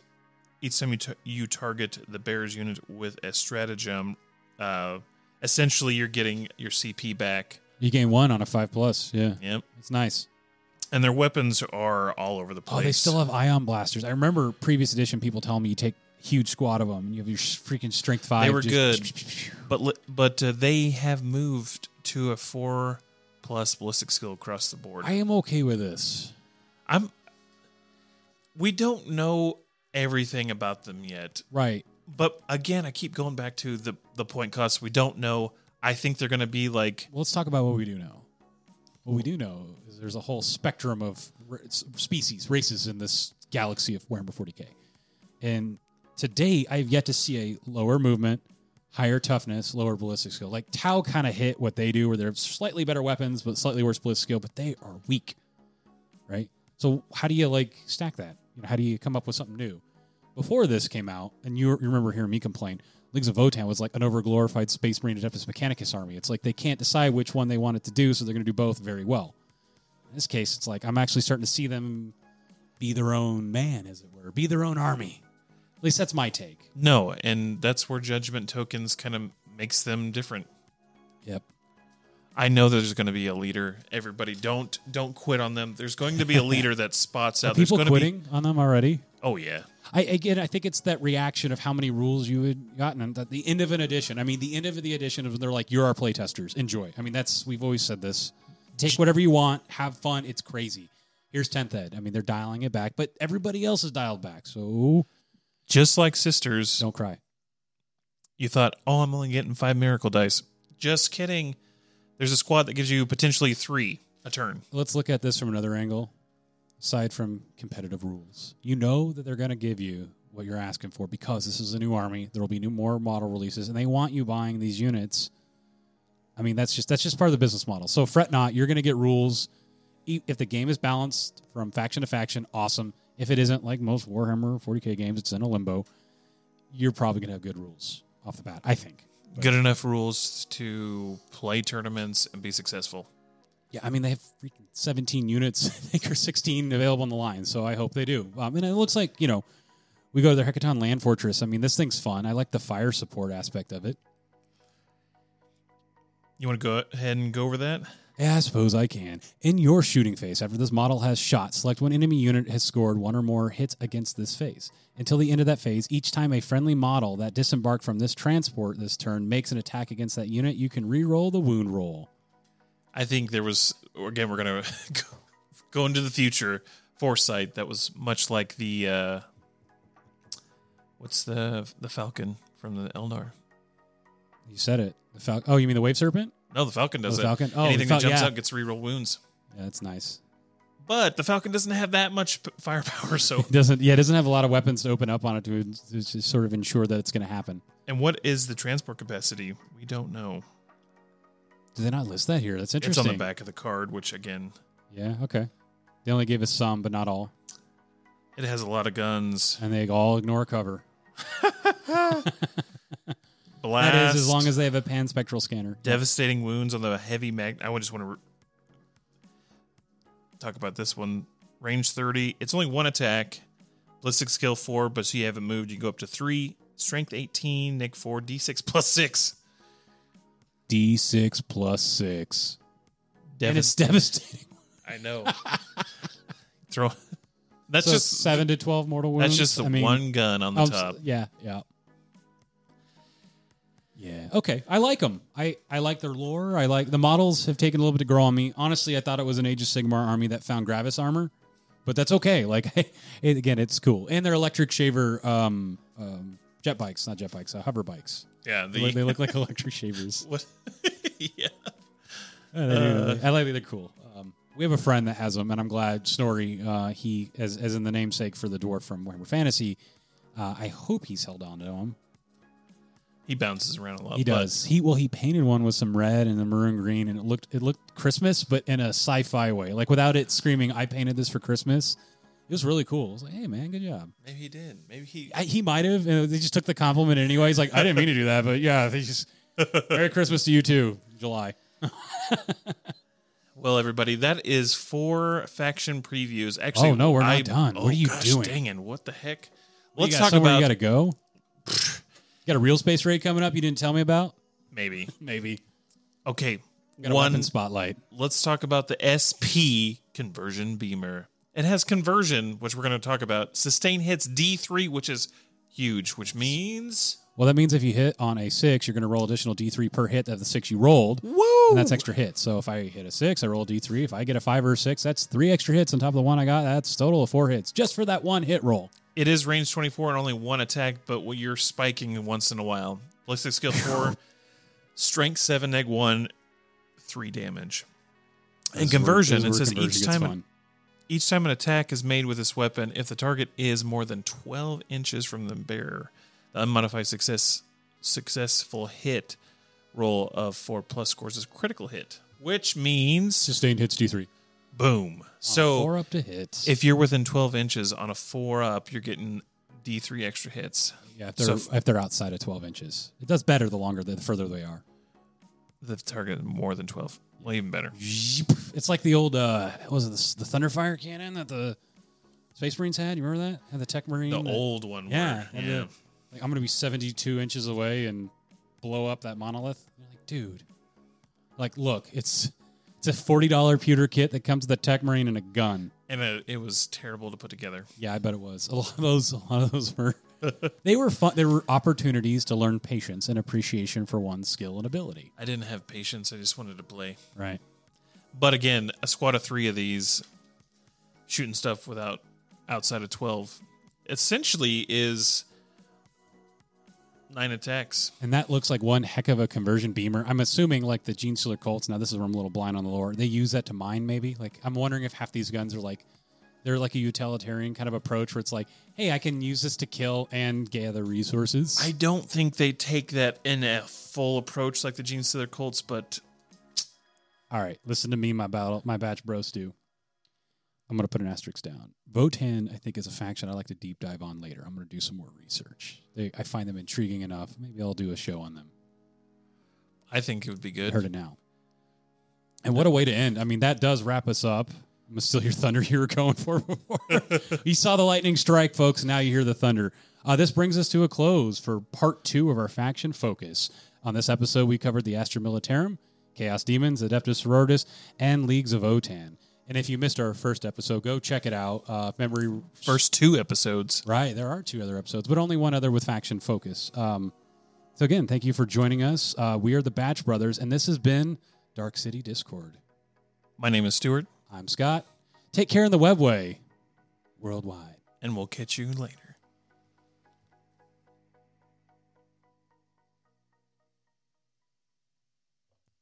each time you t- you target the bear's unit with a stratagem, uh, essentially you're getting your CP back. you gain one on a five plus. Yeah, Yep. it's nice. And their weapons are all over the place. Oh, they still have ion blasters. I remember previous edition people telling me you take huge squad of them and you have your freaking strength five. They were just- but but uh, they have moved to a four plus ballistic skill across the board. I am okay with this. I'm. We don't know everything about them yet, Right. but again, I keep going back to the the point cost. We don't know. I think they're going to be like Well, let's talk about what we do know. What we do know is there's a whole spectrum of r- species, races in this galaxy of Warhammer 40k. And to date, I've yet to see a lower movement, higher toughness, lower ballistic skill. Like Tau kind of hit what they do, where they're slightly better weapons, but slightly worse ballistic skill, but they are weak, right? So how do you like stack that? You know, how do you come up with something new? Before this came out, and you, you remember hearing me complain, Leagues of Votann was like an overglorified Space Marine Adeptus Mechanicus army. It's like they can't decide which one they want it to do, so they're going to do both very well. In this case, it's like I'm actually starting to see them be their own man, as it were, be their own army. At least that's my take. no, and that's where judgment tokens kind of makes them different. Yep. I know there's going to be a leader. Everybody, don't don't quit on them. There's going to be a leader that spots out. There's people quitting on them already? Oh yeah, I again, I think it's that reaction of how many rules you had gotten and at the end of an edition. I mean, the end of the edition is when they're like, "You're our playtesters. Enjoy." I mean, that's we've always said this. Take whatever you want, have fun. It's crazy. Here's tenth ed. I mean, they're dialing it back, but everybody else is dialed back. So just like sisters. don't cry. you thought, oh, I'm only getting five miracle dice. Just kidding. There's a squad that gives you potentially three a turn. Let's look at this from another angle. Aside from competitive rules, you know that they're going to give you what you're asking for because this is a new army. There will be new more model releases, and they want you buying these units. I mean, that's just that's just part of the business model. So fret not. You're going to get rules. If the game is balanced from faction to faction, awesome. If it isn't, like most Warhammer 40k games, it's in a limbo. You're probably going to have good rules off the bat. I think. Good enough rules to play tournaments and be successful. Yeah, I mean they have freaking 17 units, I think, or 16 available on the line. So I hope they do. Um, and it looks like you know we go to their Hekaton Land Fortress. I mean, this thing's fun. I like the fire support aspect of it. You want to go ahead and go over that? Yeah, I suppose I can. In your shooting phase, after this model has shot, select one enemy unit has scored one or more hits against this phase. Until the end of that phase, each time a friendly model that disembarked from this transport this turn makes an attack against that unit, you can re-roll the wound roll. I think there was again. We're gonna go, go into the future foresight that was much like the uh, what's the the Falcon from the Eldar. You said it. The Fal- oh, you mean the Wave Serpent? No, the Falcon oh, does the it. Falcon? Oh, Anything the that jumps yeah. out gets reroll wounds. Yeah, that's nice. But the Falcon doesn't have that much p- firepower. So, It doesn't yeah, it doesn't have a lot of weapons to open up on it to, to sort of ensure that it's going to happen. and what is the transport capacity? We don't know. Did they not list that here? That's interesting. It's on the back of the card, which again, Yeah, okay. They only gave us some, but not all, it has a lot of guns. and they all ignore cover. Blast. That is as long as they have a pan spectral scanner. devastating wounds on the heavy mag. I would just want to re- talk about this one. Range 30. It's only one attack. Ballistic skill 4, but so you haven't moved. You go up to 3. Strength 18. Nick 4. D6 plus 6. D six plus six, and it's devastating. I know. Throw. That's So just seven to twelve mortal wounds. That's just the I mean, one gun on the um, top. Yeah, yeah, yeah. Okay, I like them. I I like their lore. I like the models have taken a little bit to grow on me. Honestly, I thought it was an Age of Sigmar army that found Gravis armor, but that's okay. Like it, again, it's cool. And they're electric shaver um, um, jet bikes, not jet bikes, uh, hover bikes. Yeah, They the look, they look like electric shavers. what? yeah, they do. I like they're cool. Um, we have a friend that has them, and I'm glad Snorri, uh, he as as in the namesake for the dwarf from Warhammer Fantasy. Uh, I hope he's held on to them. He bounces around a lot. He but does. He well, he painted one with some red and the maroon green, and it looked it looked Christmas, but in a sci-fi way, like without it screaming, "I painted this for Christmas." It was really cool. I was like, "Hey, man, good job." Maybe he did. Maybe he. I, he might have. And they just took the compliment anyway. He's like, "I didn't mean to do that, but yeah, they just Merry Christmas to you too, July." Well, everybody, that is four faction previews. Actually, Oh, no, we're not I- done. What oh, are you gosh, doing? Dang it! What the heck? You Let's got talk somewhere about you got to go. Got a real space raid coming up. You didn't tell me about. maybe. Maybe Okay, got a one. weapon spotlight. Let's talk about the SP conversion beamer. It has conversion, which we're going to talk about. Sustain hits D3, which is huge, which means Well, that means if you hit on a six, you're going to roll additional D3 per hit of the six you rolled. woo. And that's extra hits. So if I hit a six, I roll a D3. If I get a five or a six, that's three extra hits on top of the one I got. That's a total of four hits just for that one hit roll. It is range 24 and only one attack, but you're spiking once in a while. Ballistic skill 4, strength 7, neg 1, 3 damage. And This is conversion, this it where says conversion each time fun. each time an attack is made with this weapon, if the target is more than 12 inches from the bearer, the unmodified success successful hit roll of 4 plus scores is critical hit, which means sustained hits D3. Boom. So four up to hits. if you're within 12 inches on a 4 up, you're getting D3 extra hits. yeah, if they're, so if- if they're outside of 12 inches, it does better the longer the further they are. The target more than 12. Well, even better. It's like the old uh, what was it the, the Thunderfire cannon that the Space Marines had? You remember that? Had the Tech Marine. The that- old one. Yeah, where- and yeah. the- like, I'm going to be 72 inches away and blow up that monolith. You're like, dude, like, look, it's it's a forty dollar pewter kit that comes with a Tech Marine and a gun. And it, it was terrible to put together. Yeah, I bet it was. A lot of those, a lot of those were. they were fun. There were opportunities to learn patience and appreciation for one's skill and ability. I didn't have patience. I just wanted to play. Right. But again, a squad of three of these shooting stuff without outside of 12 essentially is nine attacks. And that looks like one heck of a conversion beamer. I'm assuming like the Genestealer Cults. Now this is where I'm a little blind on the lore. They use that to mine, maybe. Like I'm wondering if half these guns are like they're like a utilitarian kind of approach where it's like, hey, I can use this to kill and gather resources. I don't think they take that in a full approach like the Genestealer Cults, but All right, listen to me, my battle, my batch bros do. I'm gonna put an asterisk down. Votann, I think, is a faction I like to deep dive on later. I'm gonna do some more research. They, I find them intriguing enough. Maybe I'll do a show on them. I think it would be I good. heard it now. And what a way to end. I mean, that does wrap us up. I'm steal your thunder you were going for before. you saw the lightning strike, folks. Now you hear the thunder. Uh, this brings us to a close for part two of our faction focus. On this episode, we covered the Astra Militarum, Chaos Demons, Adeptus Sororitas, and Leagues of Votann. And if you missed our first episode, go check it out. Uh, memory First two episodes. Right. There are two other episodes, but only one other with faction focus. Um, so, again, thank you for joining us. Uh, we are the Batch Brothers, and this has been Dark City Discord. My name is Stuart, I'm Scott. Take care in the webway worldwide. and we'll catch you later.